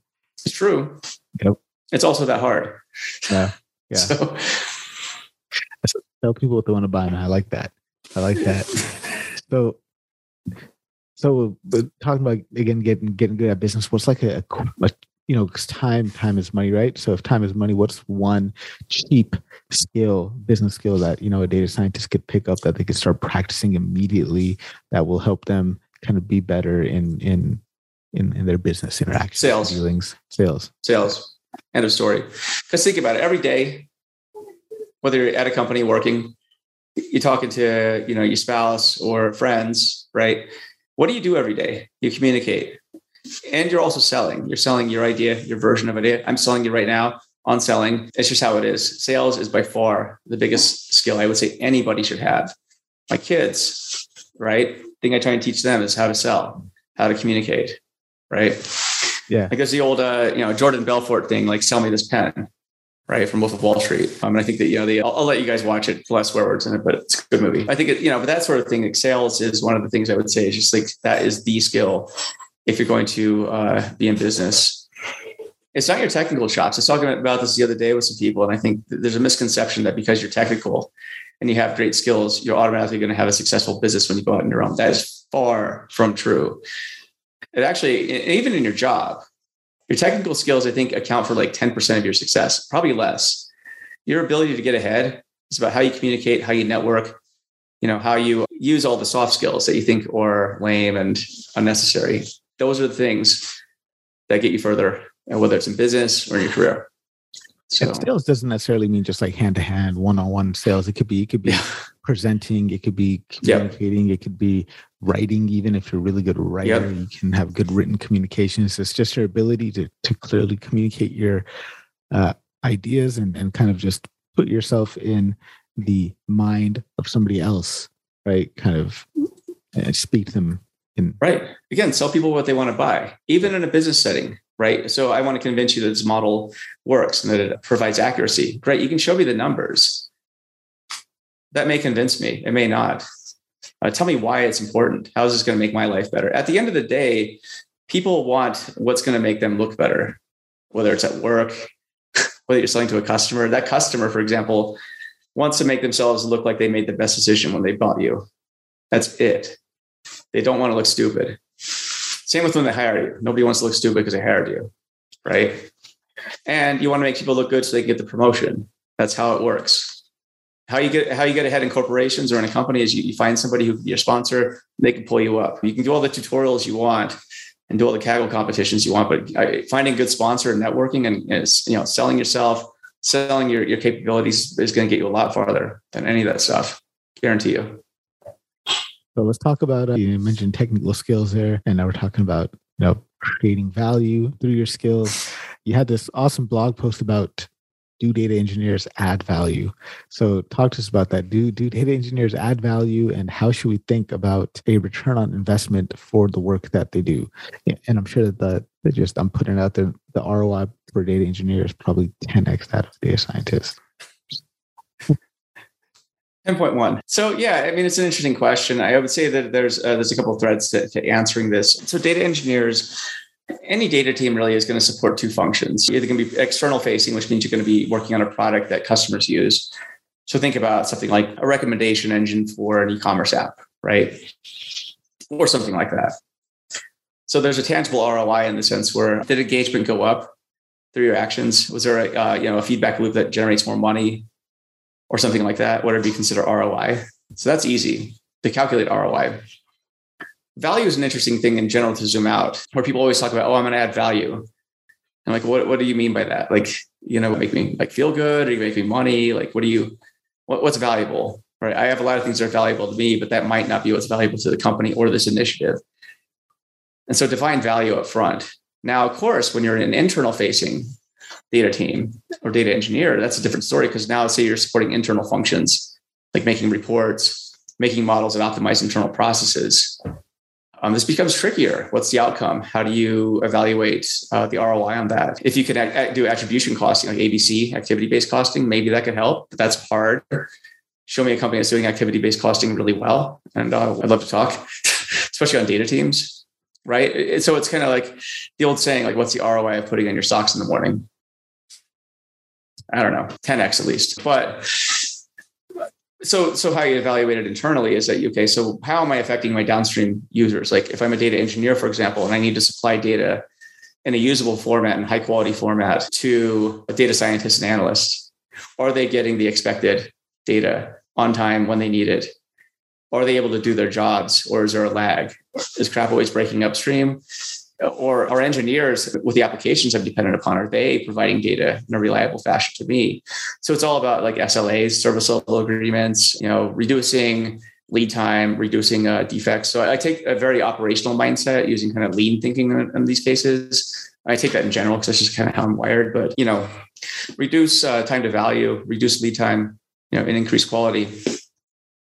It's true.
Yep.
It's also that hard.
Yeah, yeah. So, sell people what they want to buy, man. I like that. I like that. so, so talking about again getting getting good at business. What's like a, a you know, because time time is money, right? So if time is money, what's one cheap skill, business skill that you know a data scientist could pick up that they could start practicing immediately that will help them kind of be better in in in, in their business interactions,
sales,
dealings, sales,
sales. End of story. Because think about it. Every day, whether you're at a company working, you're talking to you know your spouse or friends, right? What do you do every day? You communicate and you're also selling. You're selling your idea, your version of it. I'm selling you right now on selling. It's just how it is. Sales is by far the biggest skill I would say anybody should have. My kids, right? Thing I try and teach them is how to sell, how to communicate, right?
Yeah.
Because the old, uh, you know, Jordan Belfort thing, like sell me this pen, right? From Wolf of Wall Street. Um, and I think that, you know, the, I'll, I'll, let you guys watch it, less swear words in it, but it's a good movie. I think, it, you know, but that sort of thing, like sales is one of the things I would say is just like, that is the skill if you're going to uh, be in business. It's not your technical chops. I was talking about this the other day with some people, and I think there's a misconception that because you're technical and you have great skills, you're automatically going to have a successful business when you go out on your own. That is far from true. It actually, even in your job, your technical skills, I think, account for like 10% of your success, probably less. Your ability to get ahead is about how you communicate, how you network, you know, how you use all the soft skills that you think are lame and unnecessary those are the things that get you further, and whether it's in business or in your career.
So and sales doesn't necessarily mean just like hand to hand, one on one sales. It could be, it could be yeah. presenting, it could be communicating, yep. it could be writing. Even if you're really good writer, yep. you can have good written communications. It's just your ability to to clearly communicate your uh, ideas and and kind of just put yourself in the mind of somebody else, right? Kind of uh, speak to them
in right. Again sell people what they want to buy even in a business setting right? So i want to convince you that this model works and that it provides accuracy. Great you can show me the numbers. That may convince me it may not. Uh, tell me why it's important. How is this going to make my life better? At the end of the day people want what's going to make them look better whether it's at work whether you're selling to a customer. That customer for example wants to make themselves look like they made the best decision when they bought you. That's it they don't want to look stupid. Same with when they hire you. Nobody wants to look stupid because they hired you, right? And you want to make people look good so they can get the promotion. That's how it works. How you get how you get ahead in corporations or in a company is you, you find somebody who your sponsor. They can pull you up. You can do all the tutorials you want and do all the Kaggle competitions you want, but uh, finding good sponsor and networking and, and you know selling yourself, selling your, your capabilities is going to get you a lot farther than any of that stuff. Guarantee you.
So let's talk about uh, you mentioned technical skills there, and now we're talking about you know creating value through your skills. You had this awesome blog post about do data engineers add value? So talk to us about that. Do do data engineers add value, and how should we think about a return on investment for the work that they do? And I'm sure that the, the just I'm putting out there the ROI for data engineers probably 10x that of data scientists.
10.1. So yeah, I mean, it's an interesting question. I would say that there's uh, there's a couple of threads to, to answering this. So data engineers, any data team really is going to support two functions. Either going to be external facing, which means you're going to be working on a product that customers use. So think about something like a recommendation engine for an e-commerce app, right? Or something like that. So there's a tangible ROI in the sense where did engagement go up through your actions? Was there a uh, you know a feedback loop that generates more money or something like that? Whatever you consider ROI. So that's easy to calculate ROI. Value is an interesting thing in general to zoom out, where people always talk about, oh, I'm going to add value. And like, what, what do you mean by that? Like, you know, make me like feel good or you make me money? Like, what do you, what, what's valuable? Right. I have a lot of things that are valuable to me, but that might not be what's valuable to the company or this initiative. And so define value up front. Now, of course, when you're an internal facing data team or data engineer, that's a different story because now say you're supporting internal functions like making reports, making models and optimize internal processes. Um, this becomes trickier. What's the outcome? How do you evaluate uh, the ROI on that? If you can do attribution costing, like ABC, activity based costing, maybe that could help, but that's hard. Show me a company that's doing activity based costing really well, and uh, I'd love to talk, especially on data teams, right? So it's kind of like the old saying, like, what's the ROI of putting on your socks in the morning? I don't know, 10x at least. But so so how you evaluate it internally is that okay so how am i affecting my downstream users? Like if i'm a data engineer for example and i need to supply data in a usable format and high quality format to a data scientist and analyst are they getting the expected data on time when they need it? Are they able to do their jobs or is there a lag? Is crap always breaking upstream or our engineers with the applications I'm dependent upon, are they providing data in a reliable fashion to me? So it's all about like SLAs, service level agreements, you know, reducing lead time, reducing uh, defects. So I take a very operational mindset using kind of lean thinking in, in these cases. I take that in general because that's just kind of how I'm wired. But you know, reduce uh, time to value, reduce lead time, you know, and increase quality.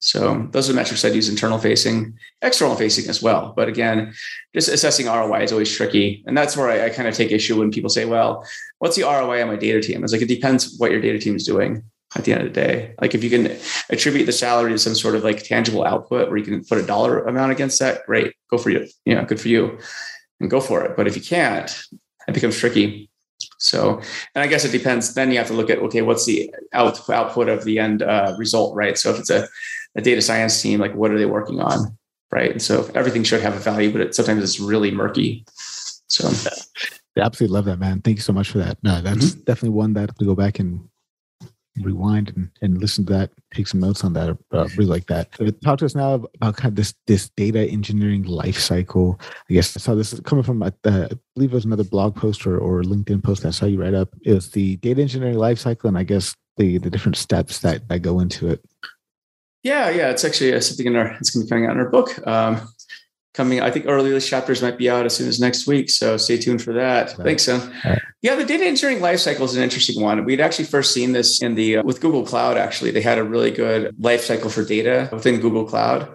So those are the metrics I'd use internal facing, external facing as well. But again, just assessing ROI is always tricky. And that's where I, I kind of take issue when people say, well, what's the ROI on my data team? It's like, it depends what your data team is doing at the end of the day. Like if you can attribute the salary to some sort of like tangible output where you can put a dollar amount against that, great, go for you. Know, good for you and go for it. But if you can't, it becomes tricky. So, and I guess it depends. Then you have to look at, okay, what's the out, output of the end uh, result, right? So if it's a a data science team, like what are they working on? Right. And so everything should have a value, but it, sometimes it's really murky. So
I absolutely love that, man. Thank you so much for that. No, that's mm-hmm. definitely one that to go back and rewind and, and listen to that, take some notes on that. Uh, really like that. So talk to us now about kind of this this data engineering life cycle. I guess I saw this is coming from uh, I believe it was another blog post or, or LinkedIn post that I saw you write up. It was the data engineering life cycle, and I guess the the different steps that that go into it.
Yeah, yeah, it's actually uh, something in our. It's going to be coming out in our book. Um, coming, I think earliest chapters might be out as soon as next week. So stay tuned for that. Right. Thanks, son. Right. Yeah, the data engineering lifecycle is an interesting one. We'd actually first seen this in the uh, with Google Cloud. Actually, they had a really good life cycle for data within Google Cloud.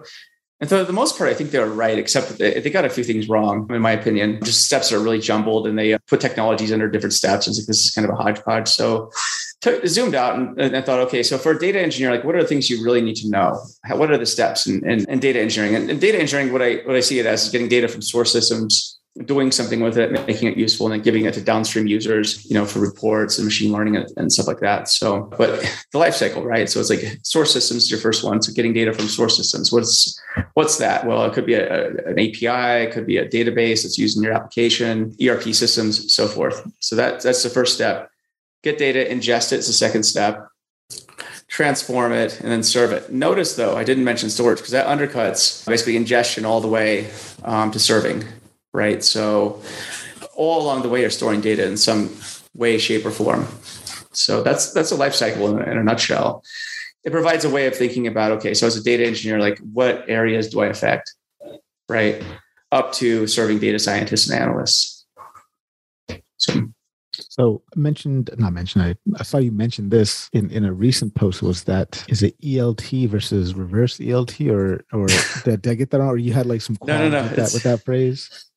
And for the most part, I think they're right, except they, they got a few things wrong, in my opinion. Just steps are really jumbled and they uh, put technologies under different steps. It's like this is kind of a hodgepodge. So took, zoomed out and, and, I thought, okay, so for a data engineer, like what are the things you really need to know? How, what are the steps in, in, in data engineering? And, and, data engineering, what I what I see it as is getting data from source systems, doing something with it, making it useful, and then giving it to downstream users, you know, for reports and machine learning and, and stuff like that. So, but the life cycle, right? So it's like source systems is your first one. So getting data from source systems. What's what's that? Well, it could be a, an API, it could be a database that's used in your application, ERP systems, so forth. So that that's the first step get data, ingest it is the second step, transform it, and then serve it. Notice though, I didn't mention storage because that undercuts basically ingestion all the way um, to serving, right? So all along the way, you're storing data in some way, shape, or form. So that's that's a life cycle in a, in a nutshell. It provides a way of thinking about okay, so as a data engineer, like what areas do I affect, right? Up to serving data scientists and analysts.
So so mentioned, not mentioned. I, I saw you mention this in, in a recent post. Was that is it ELT versus reverse ELT, or or did, did I get that wrong? Or you had like some
no, no, no,
with that, with that phrase?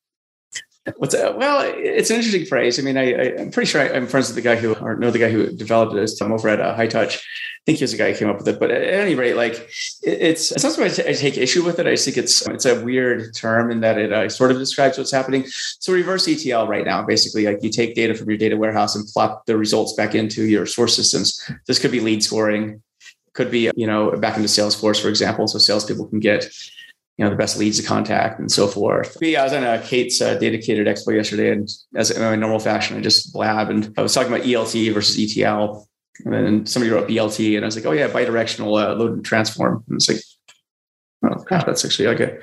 What's uh, well, it's an interesting phrase. I mean, I, am pretty sure I, am friends with the guy who, or know the guy who developed it. Tom over at uh, Hightouch. I think he was the guy who came up with it. But at any rate, like it, it's it's not so much I take issue with it. I just think it's it's a weird term in that it uh, sort of describes what's happening. So reverse ETL right now, basically, like you take data from your data warehouse and plop the results back into your source systems. This could be lead scoring, could be you know back into Salesforce, for example, so salespeople can get you know the best leads to contact and so forth. But yeah, I was on a Kate's uh, Datacated expo yesterday, and as in my normal fashion, I just blab and I was talking about ELT versus ETL, and then somebody wrote BLT, and I was like, oh yeah, bidirectional uh, load and transform, and it's like, oh gosh, that's actually like a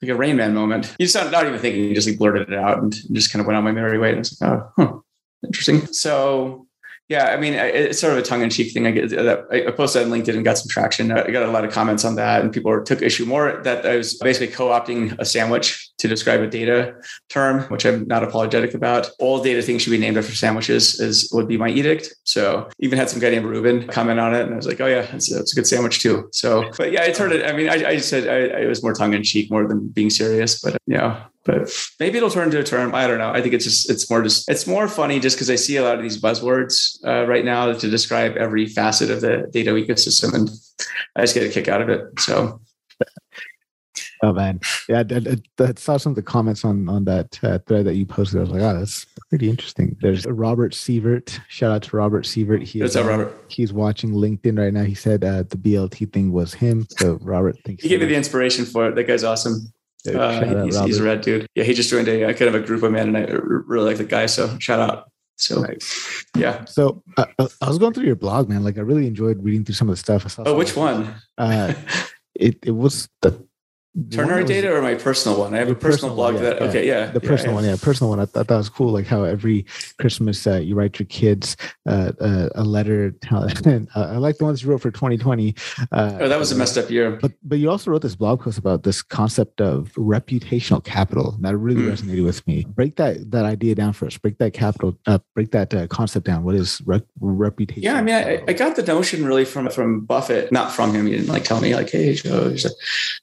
like a Rain Man moment. You just not, not even thinking, you just like blurted it out and just kind of went on my merry way. And it's like, oh, huh, interesting. So yeah, I mean, it's sort of a tongue-in-cheek thing. I get uh, that I posted on LinkedIn and got some traction. I got a lot of comments on that, and people took issue more that I was basically co-opting a sandwich to describe a data term, which I'm not apologetic about. All data things should be named after sandwiches, is would be my edict. So even had some guy named Ruben comment on it, and I was like, oh yeah, it's, it's a good sandwich too. So, but yeah, it's sort of. I mean, I, I said I, I was more tongue-in-cheek more than being serious, but you know, but maybe it'll turn into a term. I don't know. I think it's just it's more just it's more funny just because I see a lot of these buzzwords uh, right now to describe every facet of the data ecosystem, and I just get a kick out of it. So.
Oh man, yeah, I, I, I, saw some of the comments on on that uh, thread that you posted. I was like, oh, that's pretty interesting. There's Robert Sievert. Shout out to Robert Sievert.
He What's up, Robert?
He's watching LinkedIn right now. He said uh, the BLT thing was him. So Robert, thanks.
He gave me the inspiration for it. That guy's awesome. Uh, he's, he's, a red dude. Yeah, he just joined a, kind of a group of men, and I really like the guy. So shout out. So nice. yeah.
So uh, I was going through your blog, man. Like I really enjoyed reading through some of the stuff.
oh, which one?
Uh, it it was the
Ternary data or my personal one? I have a personal, personal blog yeah, that. Yeah. Okay, yeah,
the personal yeah, one, yeah, personal one. I thought that was cool. Like how every Christmas uh, you write your kids uh, uh, a letter. and, uh, I like the ones you wrote for 2020.
Uh, oh, that was a messed up year.
But but you also wrote this blog post about this concept of reputational capital. And that really mm. resonated with me. Break that that idea down for us. Break that capital. Uh, break that concept down. What is re- reputation?
Yeah, I mean, I, I, got the notion really from from Buffett, not from him. He didn't like tell me like, hey, Joe, there's a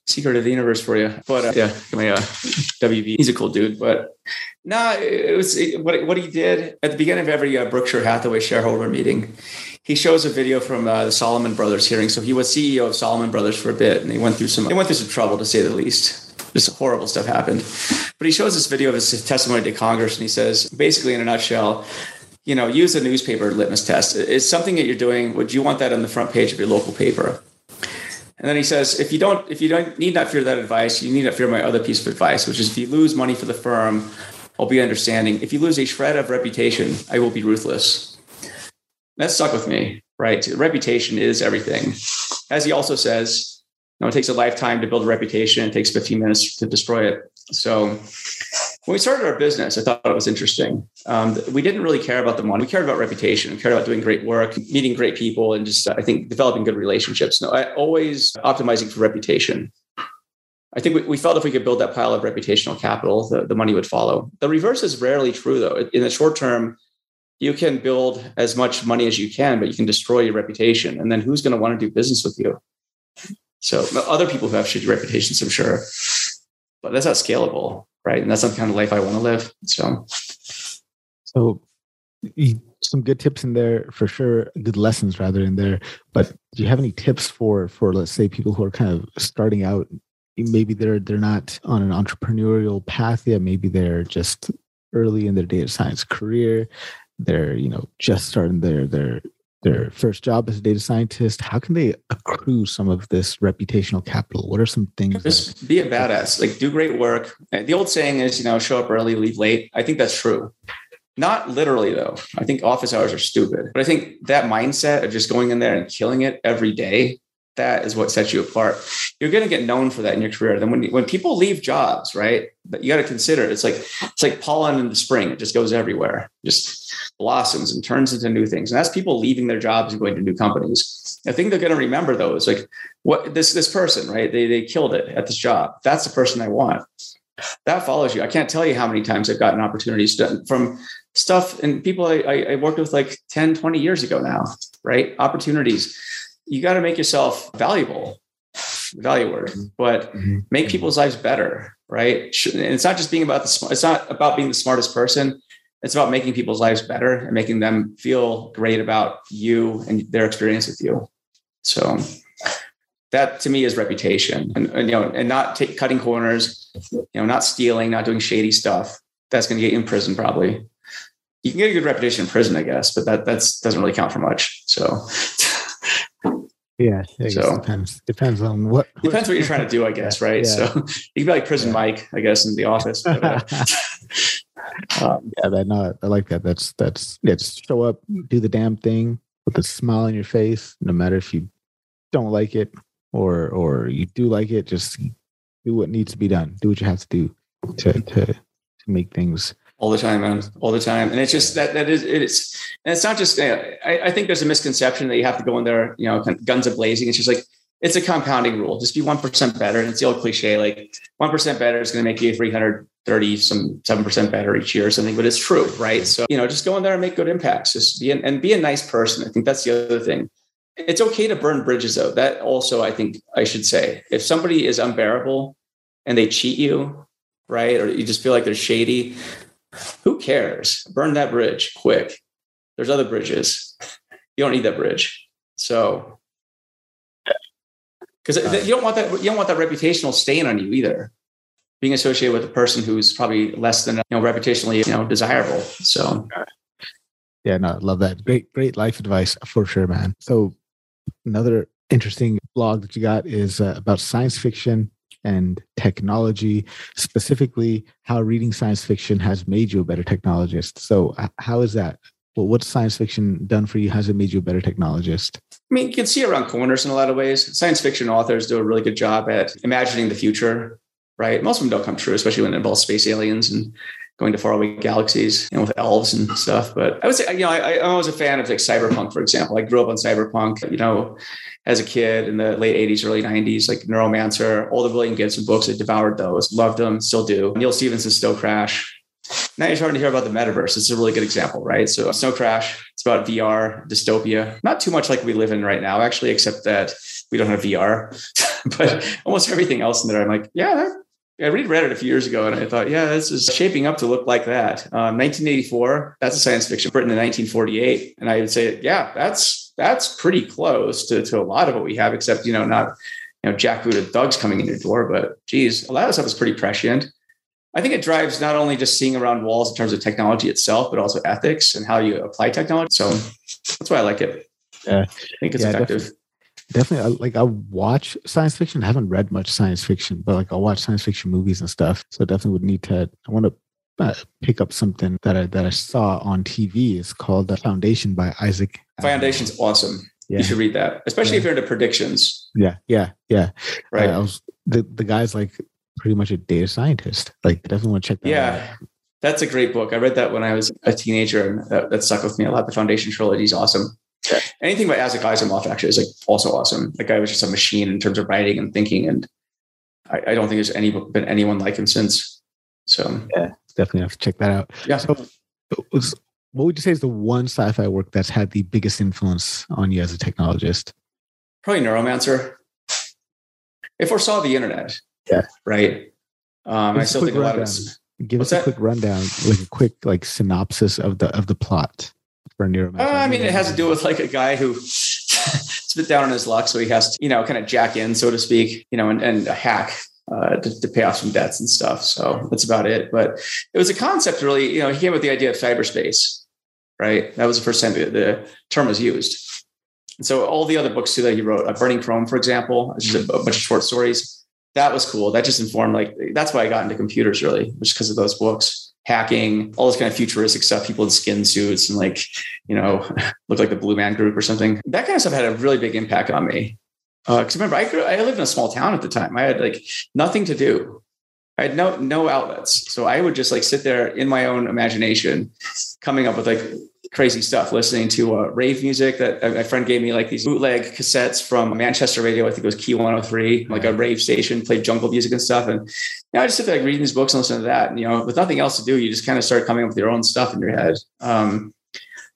secret of the universe for you. But uh, yeah, my uh, WB, he's a cool dude. But no, it was it, what what he did at the beginning of every uh, Berkshire Hathaway shareholder meeting. He shows a video from uh, the Salomon Brothers hearing. So he was CEO of Salomon Brothers for a bit, and they went through some he went through some trouble to say the least. Just horrible stuff happened. But he shows this video of his testimony to Congress, and he says, basically in a nutshell, you know, use a newspaper litmus test. It's something that you're doing. Would you want that on the front page of your local paper? And then he says, if you don't, if you don't need not fear that advice, you need not fear my other piece of advice, which is if you lose money for the firm, I'll be understanding. If you lose a shred of reputation, I will be ruthless. That stuck with me, right? Reputation is everything. As he also says, you know, it takes a lifetime to build a reputation. It takes 15 minutes to destroy it. So when we started our business, I thought it was interesting. Um, we didn't really care about the money. We cared about reputation. We cared about doing great work, meeting great people, and just, I think, developing good relationships. No, I always optimizing for reputation. I think we, we felt if we could build that pile of reputational capital, the, the money would follow. The reverse is rarely true, though. In the short term, you can build as much money as you can, but you can destroy your reputation. And then who's going to want to do business with you? So other people who have shitty reputations, I'm sure, but that's not scalable right? And that's the kind of life I want to live. So,
so some good tips in there for sure, good lessons rather in there. But do you have any tips for for let's say people who are kind of starting out? Maybe they're they're not on an entrepreneurial path yet. Maybe they're just early in their data science career. They're you know just starting their their their first job as a data scientist, how can they accrue some of this reputational capital? What are some things?
Just that- be a badass, like do great work. The old saying is, you know, show up early, leave late. I think that's true. Not literally though. I think office hours are stupid, but I think that mindset of just going in there and killing it every day that is what sets you apart. You're going to get known for that in your career. Then when when people leave jobs, right? But you got to consider it's like it's like pollen in the spring. It just goes everywhere, just blossoms and turns into new things. And that's people leaving their jobs and going to new companies. I think they're going to remember those. Like what this this person, right? They they killed it at this job. That's the person I want. That follows you. I can't tell you how many times I've gotten opportunities to, from stuff and people I, I worked with like 10, 20 years ago now, right? Opportunities you got to make yourself valuable value word mm-hmm. but mm-hmm. make mm-hmm. people's lives better right? And it's not just being about the smart it's not about being the smartest person. It's about making people's lives better and making them feel great about you and their experience with you. So that to me is reputation. And, and you know and not take, cutting corners you know not stealing not doing shady stuff. That's going to get you in prison probably. You can get a good reputation in prison i guess but that that's doesn't really count for much. So
Yeah, so depends depends on what
depends what you're trying to do, I guess, right? Yeah. So you can be like Prison yeah. Mike, I guess, in the office. But, uh,
um, yeah, that no, I like that. That's that's yeah, just show up, do the damn thing with a smile on your face, no matter if you don't like it or or you do like it, just do what needs to be done. Do what you have to do to to to make things
all the time, man, all the time. And it's just that that is it's and it's not just. I, I think there's a misconception that you have to go in there, you know, guns a blazing. It's just like it's a compounding rule. Just be one percent better, and it's the old cliche like one percent better is going to make you three hundred thirty some seven percent better each year or something. But it's true, right? So you know, just go in there and make good impacts. Just be an, and be a nice person. I think that's the other thing. It's okay to burn bridges, though. That also, I think, I should say, if somebody is unbearable and they cheat you, right, or you just feel like they're shady, who cares? Burn that bridge quick. There's other bridges. You don't need that bridge. So, because uh, you don't want that you don't want that reputational stain on you either. Being associated with a person who's probably less than you know reputationally you know desirable. So,
yeah, no, love that. Great, great life advice for sure, man. So, another interesting blog that you got is uh, about science fiction and technology, specifically how reading science fiction has made you a better technologist. So, how is that? Well, what's science fiction done for you? Has it made you a better technologist? I
mean, you can see around corners in a lot of ways. Science fiction authors do a really good job at imagining the future, right? Most of them don't come true, especially when it involves space aliens and going to faraway galaxies, you know, with elves and stuff. But I would say, you know, I, I was a fan of like cyberpunk, for example. I grew up on cyberpunk, you know, as a kid in the late 80s, early 90s, like Neuromancer, all the William Gibson books. I devoured those, loved them, still do. Neal Stephenson's Snow Crash. Now you're starting to hear about the metaverse. It's a really good example, right? So Snow Crash, it's about VR, dystopia. Not too much like we live in right now, actually, except that we don't have VR. but almost everything else in there, I'm like, yeah, I read it a few years ago and I thought, yeah, this is shaping up to look like that. Um, 1984, that's a science fiction written in 1948. And I would say, yeah, that's that's pretty close to, to a lot of what we have, except, you know, not, you know, jackbooted thugs coming in your door, but geez, a lot of stuff is pretty prescient. I think it drives not only just seeing around walls in terms of technology itself, but also ethics and how you apply technology. So that's why I like it. Yeah. I think it's yeah, effective.
Definitely, definitely like I watch science fiction. I haven't read much science fiction, but like I'll watch science fiction movies and stuff. So definitely would need to. I want to uh, pick up something that I that I saw on TV. It's called The Foundation by Isaac.
Foundation's awesome. Yeah. You should read that, especially yeah. if you're into predictions.
Yeah, yeah, yeah. Right. Uh, I was the the guy's like pretty much a data scientist. Like, definitely want to check that.
Yeah. Out. That's a great book. I read that when I was a teenager, and that, that stuck with me a lot. The Foundation trilogy is awesome. Anything by Isaac Asimov actually is like also awesome. The guy was just a machine in terms of writing and thinking, and I, I don't think there's any been anyone like him since. So
yeah, definitely have to check that out.
Yeah. So,
what would you say is the one sci-fi work that's had the biggest influence on you as a technologist?
Probably Neuromancer. If It foresaw the internet.
Yeah.
Right. Um, I still think a lot of
Give What's us a that? quick rundown, like a quick like synopsis of the of the plot for Neuromancer. Uh,
I mean, it has to do with like a guy who spit down on his luck, so he has to, you know, kind of jack in, so to speak, you know, and, and a hack uh, to, to, pay off some debts and stuff. So that's about it. But it was a concept really, you know, he came up with the idea of cyberspace, right? That was the first time the, the term was used. And so all the other books too that he wrote, uh, Burning Chrome, for example, which is a, a bunch of short stories. That was cool. That just informed like that's why I got into computers really, just because of those books, hacking, all this kind of futuristic stuff. People in skin suits and like, you know, look like the Blue Man Group or something. That kind of stuff had a really big impact on me because uh, remember, I grew, I lived in a small town at the time. I had like nothing to do. I had no no outlets, so I would just like sit there in my own imagination, coming up with like crazy stuff, listening to uh, rave music that my friend gave me like these bootleg cassettes from Manchester Radio. I think it was Key 103, like a rave station, played jungle music and stuff. And you know, I just sit there like reading these books and listening to that. And, you know, with nothing else to do, you just kind of start coming up with your own stuff in your head. Um,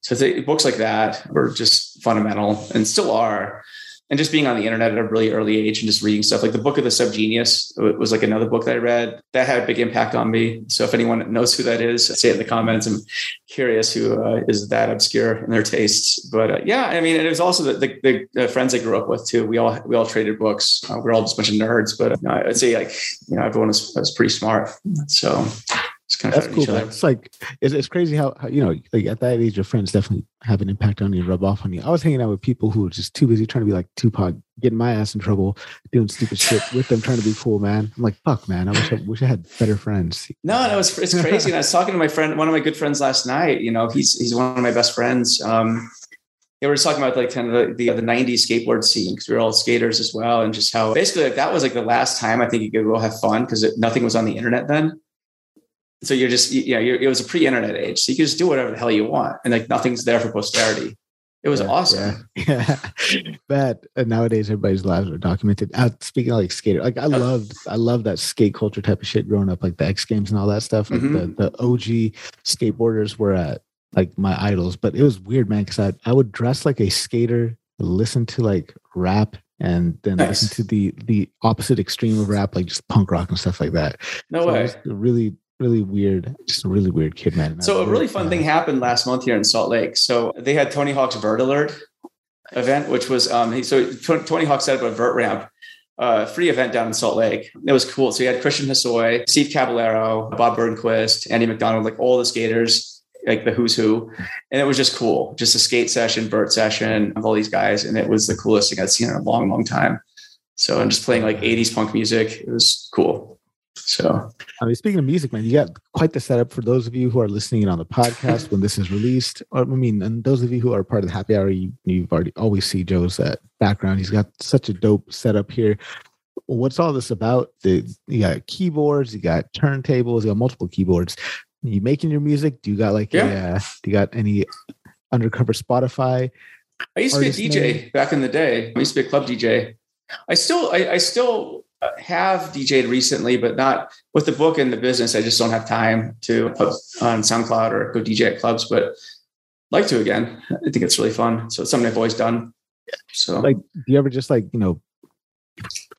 so books like that were just fundamental and still are and just being on the internet at a really early age and just reading stuff like the book of the subgenius was like another book that I read that had a big impact on me. So if anyone knows who that is, say it in the comments. I'm curious who uh, is that obscure in their tastes. But uh, yeah, I mean, it was also the, the, the, friends I grew up with too. We all we all traded books. Uh, we're all just a bunch of nerds, but I'd say like you know everyone was, was pretty smart. So Just kind of
That's cool. Man. It's like it's, it's crazy how, how, you know like at that age your friends definitely have an impact on you, rub off on you. I was hanging out with people who were just too busy trying to be like Tupac, getting my ass in trouble, doing stupid shit with them, trying to be cool, man. I'm like, fuck, man. I wish I wish I had better friends.
No, no, it's it's crazy. and I was talking to my friend, one of my good friends last night. You know, he's he's one of my best friends. Um, yeah, we were talking about like kind of the, the, the 90s skateboard scene because we were all skaters as well. And just how basically like that was like the last time I think you could go have fun because nothing was on the internet then. So you're just, you know, you're, it was a pre internet age. So you could just do whatever the hell you want. And like nothing's there for posterity. It was
yeah,
awesome.
Yeah. yeah. but nowadays everybody's lives are documented. Uh, speaking of like skater, like I loved, I love that skate culture type of shit growing up, like the X Games and all that stuff. Like mm-hmm. the, the OG skateboarders were at like my idols. But it was weird, man, because I I would dress like a skater, listen to like rap, and then nice. listen to the the opposite extreme of rap, like just punk rock and stuff like that.
No so way.
really really weird, just a really weird kid, man.
So a really fun thing happened last month here in Salt Lake. So they had Tony Hawk's Vert Alert event, which was um he, so Tony Hawk set up a vert ramp. Uh, free event down in Salt Lake. It was cool. So you had Christian Hosoi, Steve Caballero, Bob Burnquist, Andy Macdonald, like all the skaters like the who's who. And it was just cool. Just a skate session, vert session of all these guys. And it was the coolest thing I'd seen in a long, long time. So I'm just playing like 80s punk music. It was cool. So
I mean, speaking of music, man, you got quite the setup for those of you who are listening on the podcast when this is released. Or I mean, and those of you who are part of the happy hour, you, have already always see Joe's uh, background. He's got such a dope setup here. What's all this about? The you got keyboards, you got turntables, you got multiple keyboards you making your music? Do you got like yeah. a, uh, do you got any undercover Spotify?
I used to be a DJ name? back in the day. I used to be a club DJ. I still, I, I still have DJed recently, but not with the book and the business. I just don't have time to put on SoundCloud or go DJ at clubs, but like to again. I think it's really fun. So it's something I've always done. So
like, do you ever just like, you know,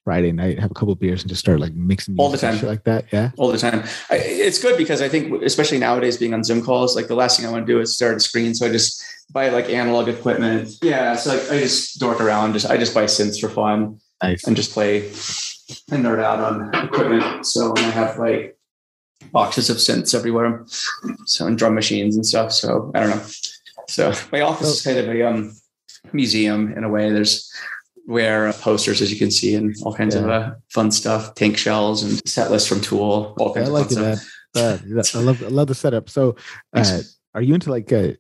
Friday night, have a couple beers, and just start like mixing
all the time,
like that. Yeah,
all the time. I, it's good because I think, especially nowadays, being on Zoom calls, like the last thing I want to do is start a screen. So I just buy like analog equipment. Yeah, so like I just dork around. Just I just buy synths for fun, nice. and just play and nerd out on equipment. So I have like boxes of synths everywhere, so and drum machines and stuff. So I don't know. So my office is kind of a um, museum in a way. There's where posters, as you can see, and all kinds yeah. of uh, fun stuff, tank shells and set lists from Tool, all kinds I like of fun
stuff. I love, I love the setup. So, uh, are you into like a?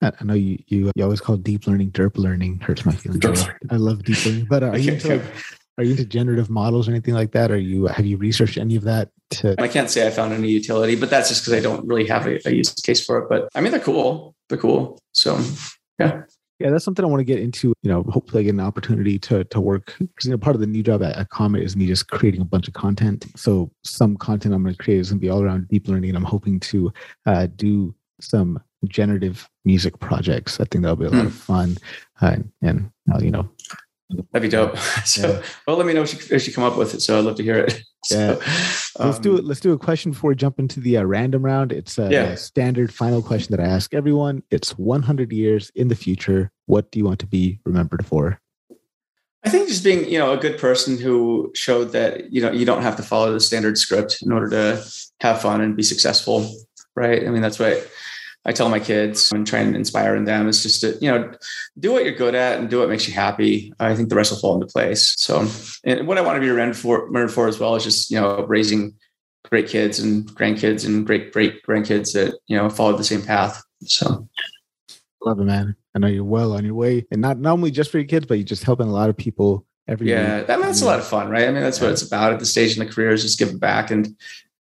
Uh, I know you, you you always call deep learning derp learning hurts my feelings. I love deep learning, but uh, are you into like, are you into generative models or anything like that? Are you have you researched any of that? To-
I can't say I found any utility, but that's just because I don't really have a, a use case for it. But I mean, they're cool. They're cool. So yeah
yeah, that's something I want to get into. You know, hopefully I get an opportunity to to work. Because you know, part of the new job at, at Comet is me just creating a bunch of content. So some content I'm going to create is going to be all around deep learning, and I'm hoping to uh, do some generative music projects. I think that'll be a lot of hmm. fun, uh, and uh, you know,
That'd be dope. So, yeah. well, let me know if you, if you come up with it. So I'd love to hear it.
So, yeah. Um, let's do it. Let's do a question before we jump into the uh, random round. It's a, yeah. standard final question that I ask everyone. It's 100 years in the future. What do you want to be remembered for?
I think just being, you know, a good person who showed that, you know, you don't have to follow the standard script in order to have fun and be successful. Right. I mean, that's what I tell my kids and try and inspire in them is just to, you know, do what you're good at and do what makes you happy. I think the rest will fall into place. So, and what I want to be remembered for, remembered for as well is just, you know, raising great kids and grandkids and great, great grandkids that, you know, followed the same path. So,
love it, man. I know you're well on your way and not, not only just for your kids, but you're just helping a lot of people every
yeah, that, that's a lot of fun, right? I mean, that's what it's about at the stage in the career is just giving back and,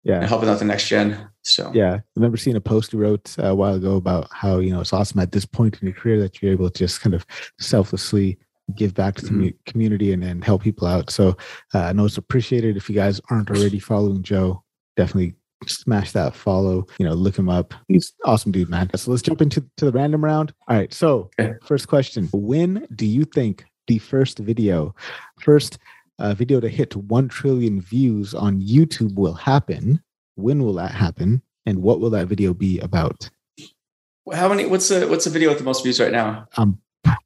yeah, and helping out the next gen. So
yeah, I remember seeing a post you wrote uh, a while ago about how you know it's awesome at this point in your career that you're able to just kind of selflessly give back to the mm-hmm. community and, and help people out. So uh, I know it's appreciated. If you guys aren't already following Joe, definitely smash that follow. You know, look him up. He's awesome dude, man. So let's jump into to the random round. All right. So okay. first question: When do you think the first video, first uh, video to hit one trillion views on YouTube will happen? When will that happen? And what will that video be about?
How many? What's the what's the video with the most views right now?
I'm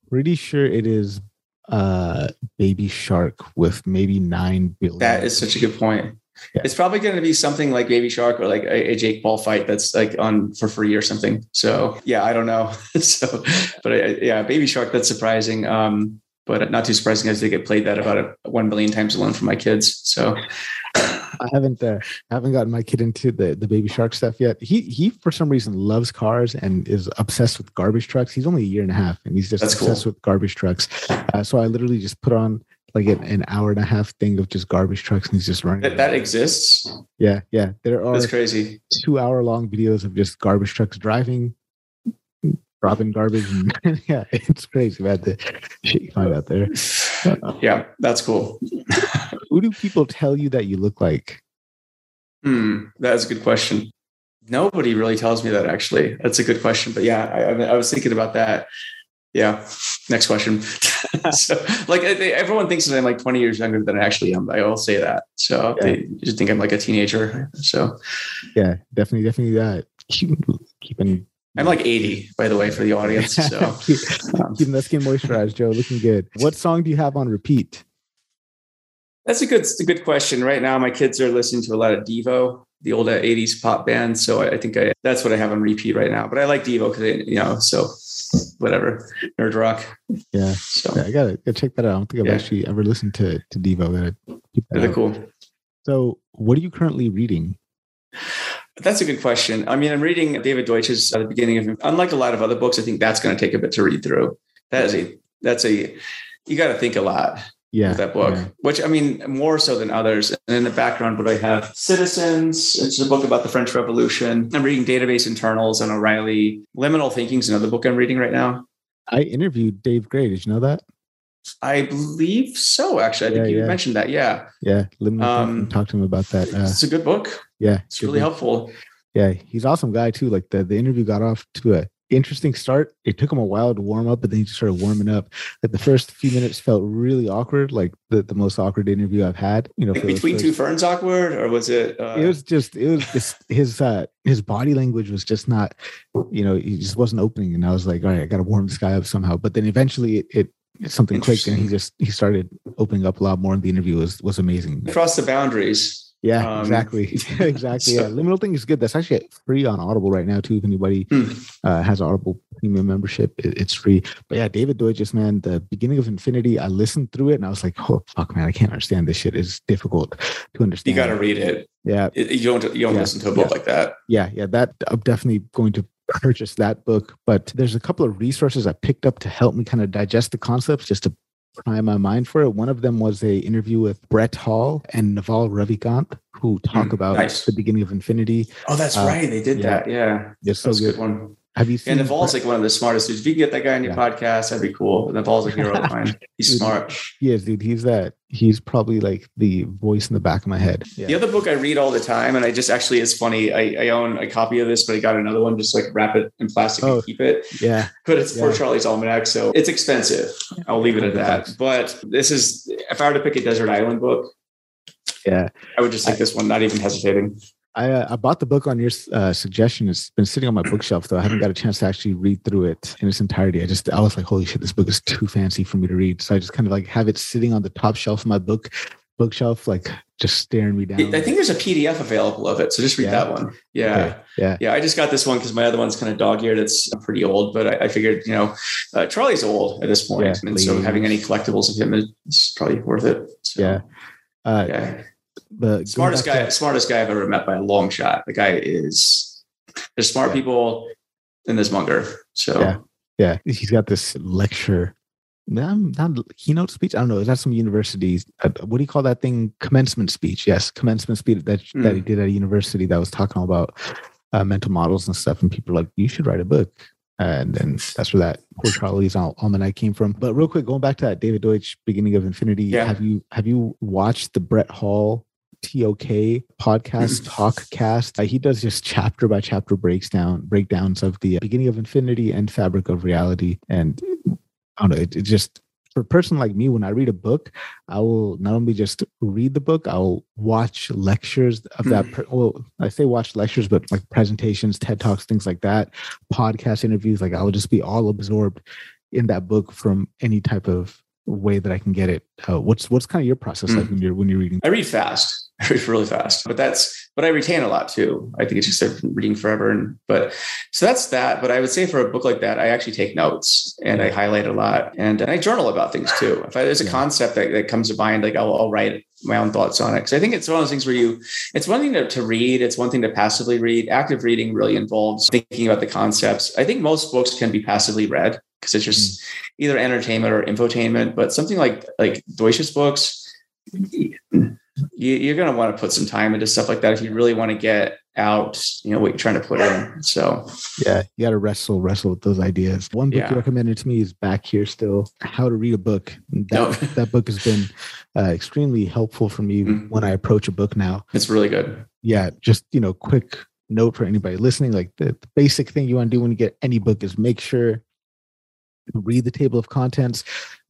pretty sure it is uh Baby Shark with maybe nine billion.
That is such a good point.
Yeah.
It's probably going to be something like Baby Shark or like a, a, Jake Paul fight that's like on for free or something. So yeah, I don't know. so, but I, yeah, Baby Shark. That's surprising. Um, but not too surprising as they get played that about one million times alone for my kids. So
I haven't uh, haven't gotten my kid into the the baby shark stuff yet. He he for some reason loves cars and is obsessed with garbage trucks. He's only a year and a half and he's just
That's
obsessed
cool.
with garbage trucks. Uh, so I literally just put on like an, an hour and a half thing of just garbage trucks and he's just running.
that, that exists.
yeah, yeah. There are
That's crazy.
two hour long videos of just garbage trucks driving, dropping garbage. And, yeah, it's crazy, man. The shit you find out there.
Yeah, that's cool.
Who do people tell you that you look like?
Hmm, that's a good question. Nobody really tells me that actually. That's a good question. But yeah, I, I was thinking about that. Yeah. Next question. so, like, everyone thinks that I'm like 20 years younger than I actually am. I will say that. So
Yeah.
they just think I'm like a teenager. So
Yeah, definitely, definitely that. Keep, keeping
I'm like 80, by the way, for the audience. So
Keep- keeping that skin moisturized, Joe. Looking good. What song do you have on repeat?
That's a good, a good question. Right now, my kids are listening to a lot of Devo, the old uh, 80s pop band. So I, think I, that's what I have on repeat right now. But I like Devo because, you know, so whatever, nerd rock.
Yeah,
So
yeah I gotta, gotta check that out. I don't think I've
Yeah.
actually ever listened to to Devo. Gotta keep that
really cool.
So, what are you currently reading?
That's a good question. I mean, I'm reading David Deutsch's at the beginning of, unlike a lot of other books, I think that's going to take a bit to read through. That is a, that's a, you got to think a lot
Yeah,
that book,
yeah.
which I mean, more so than others. And in the background, what I have Citizens, it's a book about the French Revolution. I'm reading Database Internals and O'Reilly. Liminal Thinking is another book I'm reading right now.
I interviewed Dave Gray. Did you know that?
I believe so, actually. I think you
yeah.
mentioned that. Yeah.
Yeah, Liminal
Um,
talked to him about that. Uh,
It's a good book.
yeah,
It's really
book.
helpful.
Yeah, he's an awesome guy too. Like the, the interview got off to a interesting start. It took him a while to warm up, but then he just started warming up. Like the first few minutes felt really awkward, like the, the most awkward interview I've had. You know,
Like
for those
between two ferns awkward, or was it? Uh,
it was just it was just his uh his body language was just not you know he just wasn't opening and i was like all right i gotta warm this guy up somehow but then eventually it, it something clicked and he just he started opening up a lot more and the interview was was amazing
across the boundaries.
Yeah
Um,
exactly exactly yeah liminal thing is good that's actually free on audible right now too if anybody
Hmm.
uh, has audible premium membership it, it's free but yeah david deutsch man the beginning of infinity i listened through it and i was like oh fuck man i can't understand this shit it's difficult to understand.
You got to read it.
yeah
It- You don't. You don't
Yeah,
listen to a book
yeah.
like that.
yeah yeah that i'm definitely going to purchase that book but there's a couple of resources i picked up to help me kind of digest the concepts just to prime my mind for it one of them was a interview with brett hall and naval ravikant who talk
Mm,
about
nice.
the beginning of infinity
Oh, that's
Uh,
right. They did
yeah.
that. Yeah,
it's so
that's a
good
good one.
Have you seen
And Naval's like one of the smartest dudes. If you can get that guy on your
Yeah.
podcast, that'd be cool. Naval's a hero of mine. He's
Dude,
smart.
he is dude he's that he's probably like the voice in the back of my head Yeah.
The other book I read all the time, and I just actually, it's funny. I, I own a copy of this, but I got another one just like wrap it in plastic
Oh.
and keep it.
yeah
But it's for
Yeah.
Charlie's Almanac, so it's expensive. I'll leave it at that. But this is, if I were to pick a desert island book,
yeah
I would just take this one, not even hesitating.
I uh, I bought the book on your uh, suggestion. It's been sitting on my bookshelf though. I haven't got a chance to actually read through it in its entirety. I just I was like, holy shit, this book is too fancy for me to read. So I just kind of like have it sitting on the top shelf of my book bookshelf, like just staring me down.
I think there's a PDF available of it, so just read
Yeah.
that one. Yeah.
Okay, yeah,
Yeah, I just got this one because my other one's kind of dog-eared. It's pretty old, but I, I figured, you know, uh, Charlie's old at this point,
Yeah,
and so having any collectibles of him is probably worth it. So,
yeah. Uh,
yeah.
But
Smartest
back to-
guy, smartest guy I've ever met by a long shot. The guy is. There's smart
Yeah.
people, in this Munger. So
Yeah. yeah, he's got this lecture. Not, not keynote speech. I don't know. Is that some universities? Uh, what do you call that thing? Commencement speech. Yes, commencement speech that that he did at a university that was talking about uh, mental models and stuff. And people like, you should write a book. And then that's where that poor Charlie's Al- almanac came from. But real quick, going back to that David Deutsch beginning of Infinity,
Yeah.
have you have you watched the Brett Hall TOK podcast ToKCast? Uh, he does just chapter by chapter breaks down breakdowns of the beginning of Infinity and Fabric of Reality. And I don't know, it, it just for a person like me, when I read a book, I will not only just read the book, I'll watch lectures of that. Per- well, I say watch lectures, but like presentations, TED Talks, things like that, podcast interviews. Like I will just be all absorbed in that book from any type of way that I can get it. Uh, what's what's kind of your process like
Mm.
when you're when you're reading?
I read fast. I read really fast, but that's, but I retain a lot too. I think it's just I've been reading forever. And, but so that's that. But I would say for a book like that, I actually take notes and I highlight a lot and, and I journal about things too. If I, there's a concept that, that comes to mind, like I'll, I'll write my own thoughts on it. Cause I think it's one of those things where you, it's one thing to, to read. It's one thing to passively read. Active reading really involves thinking about the concepts. I think most books can be passively read because it's just mm-hmm. either entertainment or infotainment, but something like, like Deutsch's books, you, are going to want to put some time into stuff like that if you really want to get out, you know, what you're trying to put in. So,
yeah, you got to wrestle, wrestle with those ideas. One book yeah. you recommended to me is Back Here Still How to Read a Book. That, no. that book has been uh, extremely helpful for me mm-hmm. when I approach a book now.
It's really good.
Yeah, just, you know, quick note for anybody listening like the, the basic thing you want to do when you get any book is make sure read the table of contents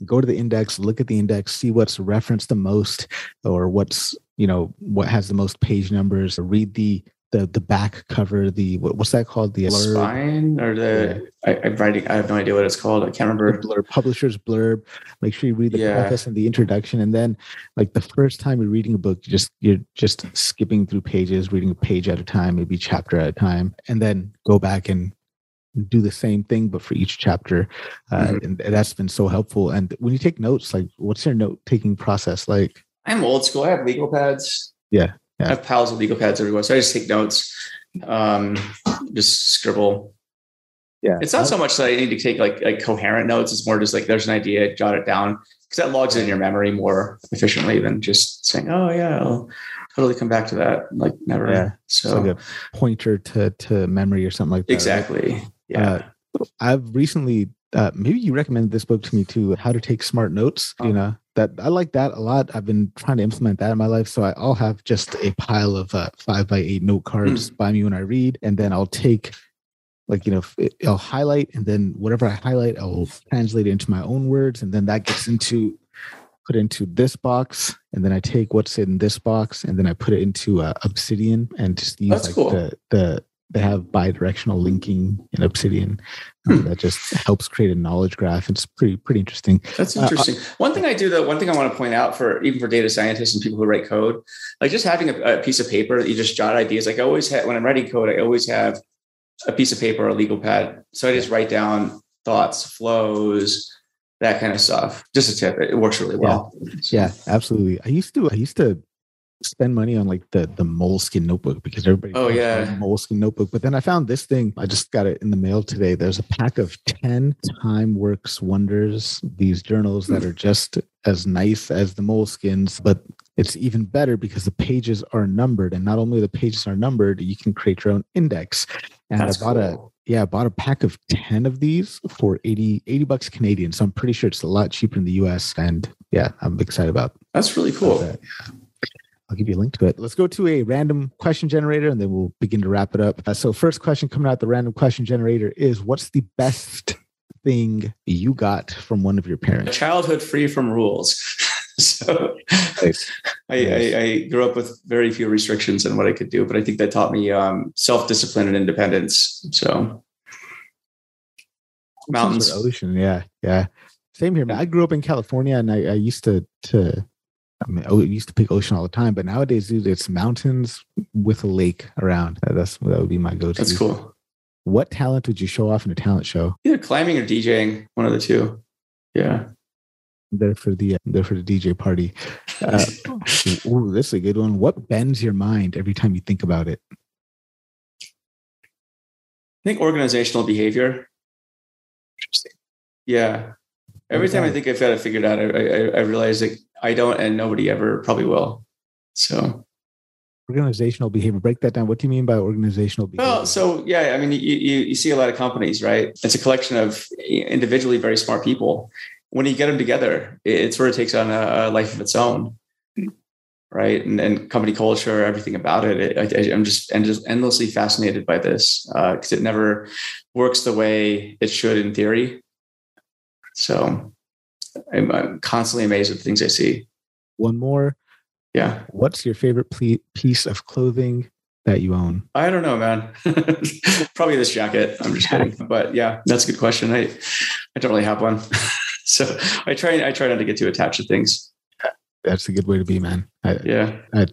go to the index look at the index see what's referenced the most or what's you know what has the most page numbers read the the the back cover the what, what's that called? The,
the spine or the yeah. I, am writing i have no idea what it's called. I can't remember.
The blurb publisher's blurb. Make sure you read the yeah. preface and the introduction and then like the first time you're reading a book you just you're just skipping through pages reading a page at a time maybe chapter at a time and then go back and do the same thing but for each chapter uh, mm-hmm. and that's been so helpful. And when you take notes like what's your note taking process like?
I'm old school. I have legal pads.
Yeah,
yeah. i have piles of legal pads everywhere so i just take notes um just scribble. Yeah. It's not so much that i need to take like like coherent notes. It's more just like there's an idea jot it down because that logs in your memory more efficiently than just saying oh yeah I'll totally come back to that like never. Yeah. so like
pointer to to memory or something like that
exactly. right? Yeah.
Uh, I've recently, uh, maybe you recommended this book to me too, How to Take Smart Notes. Oh. You know, that I like that a lot. I've been trying to implement that in my life. So I'll have just a pile of uh, five by eight note cards mm. by me when I read, and then I'll take like you know i'll highlight and then whatever i highlight i'll translate it into my own words and then that gets into put into this box and then i take what's in this box and then i put it into uh, obsidian and just use That's like cool. the the they have bi-directional linking in Obsidian hmm. that just helps create a knowledge graph. It's pretty pretty interesting.
That's uh, interesting. Uh, one thing I do though, one thing I want to point out for even for data scientists and people who write code, like just having a, a piece of paper that you just jot ideas. Like I always have when I'm writing code, I always have a piece of paper or a legal pad. So I just write down thoughts, flows, that kind of stuff. Just a tip. It works really well.
Yeah, yeah absolutely. I used to I used to spend money on like the the Moleskine notebook because everybody
oh yeah
Moleskine notebook but then i found this thing i just got it in the mail today there's a pack of 10 time works wonders these journals that are just as nice as the Moleskines but it's even better because the pages are numbered and not only the pages are numbered you can create your own index and That's i bought cool. a yeah, I bought a pack of 10 of these for 80, 80 bucks Canadian. So I'm pretty sure it's a lot cheaper in the US. And yeah, I'm excited about
That's really cool. That.
I'll give you a link to it. Let's go to a random question generator and then we'll begin to wrap it up. Uh, so, first question coming out the random question generator is What's the best thing you got from one of your parents?
Childhood free from rules. so, nice. I, nice. I, I, grew up with very few restrictions on what I could do, but I think that taught me um, self discipline and independence. So,
mountains, ocean, yeah, yeah. Same here, man. I grew up in California, and I, I used to to I mean, I used to pick ocean all the time, but nowadays, dude, it's mountains with a lake around. That's that would be my go-to.
That's cool.
What talent would you show off in a talent show?
Either climbing or DJing, one of the two. Yeah.
There for the there for the DJ party. Uh, ooh, this is a good one. What bends your mind every time you think about it?
I think organizational behavior.
Interesting.
Yeah. Every time I think I've got it figured out, I, I, I realize that I don't, and nobody ever probably will. So.
Organizational behavior break that down. What do you mean by organizational behavior?
well so yeah i mean you, you, you see a lot of companies right? It's a collection of individually very smart people. When you get them together it, sort of takes on a, a, life of its own. Right? And, and company culture everything about it, it I, am just and just endlessly fascinated by this because uh, it never works the way it should in theory. So I'm, I'm constantly amazed at the things I see.
One more.
Yeah.
What's your favorite ple- piece of clothing that you own?
I don't know, man. Probably this jacket. I'm just kidding. But yeah, that's a good question. I I don't really have one. so I try I try not to get too attached to things.
That's a good way to be, man. I,
yeah.
I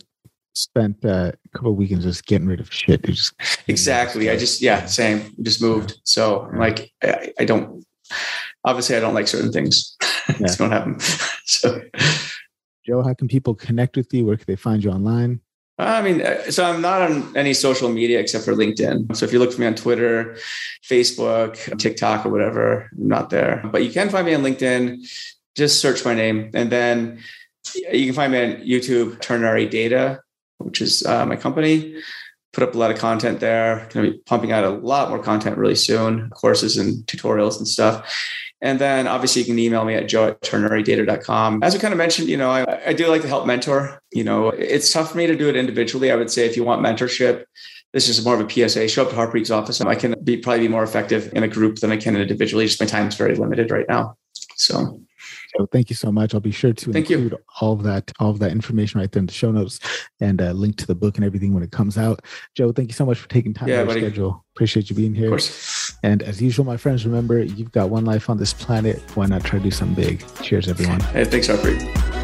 spent uh, a couple of weekends just getting rid of shit. Just
exactly. I just yeah, same. Just moved. So yeah. like I, I, don't. Obviously, I don't like certain things. Yeah. it's going to happen. so,
Joe, how can people connect with you? Where can they find you online?
I mean, uh, so I'm not on any social media except for LinkedIn. So if you look for me on Twitter, Facebook, TikTok, or whatever, I'm not there. But you can find me on LinkedIn. Just search my name, and then you can find me on YouTube, Ternary Data, which is uh, my company. Put up a lot of content there. Going to be pumping out a lot more content really soon, courses and tutorials and stuff. And then obviously you can email me at joe at ternarydata.com. As we kind of mentioned, you know, I, I do like to help mentor. You know, it's tough for me to do it individually. I would say if you want mentorship, this is more of a PSA. Show up to Harpreet's office. I can be probably be more effective in a group than I can individually. Just my time is very limited right now. So
so thank you so much. I'll be sure to
thank
include
you.
all of that, all of that information right there in the show notes and uh, link to the book and everything when it comes out. Joe, thank you so much for taking time yeah, out of your schedule. Appreciate you being here. And as usual, my friends, remember you've got one life on this planet. Why not try to do something big? Cheers, everyone.
Hey, thanks, Harpreet.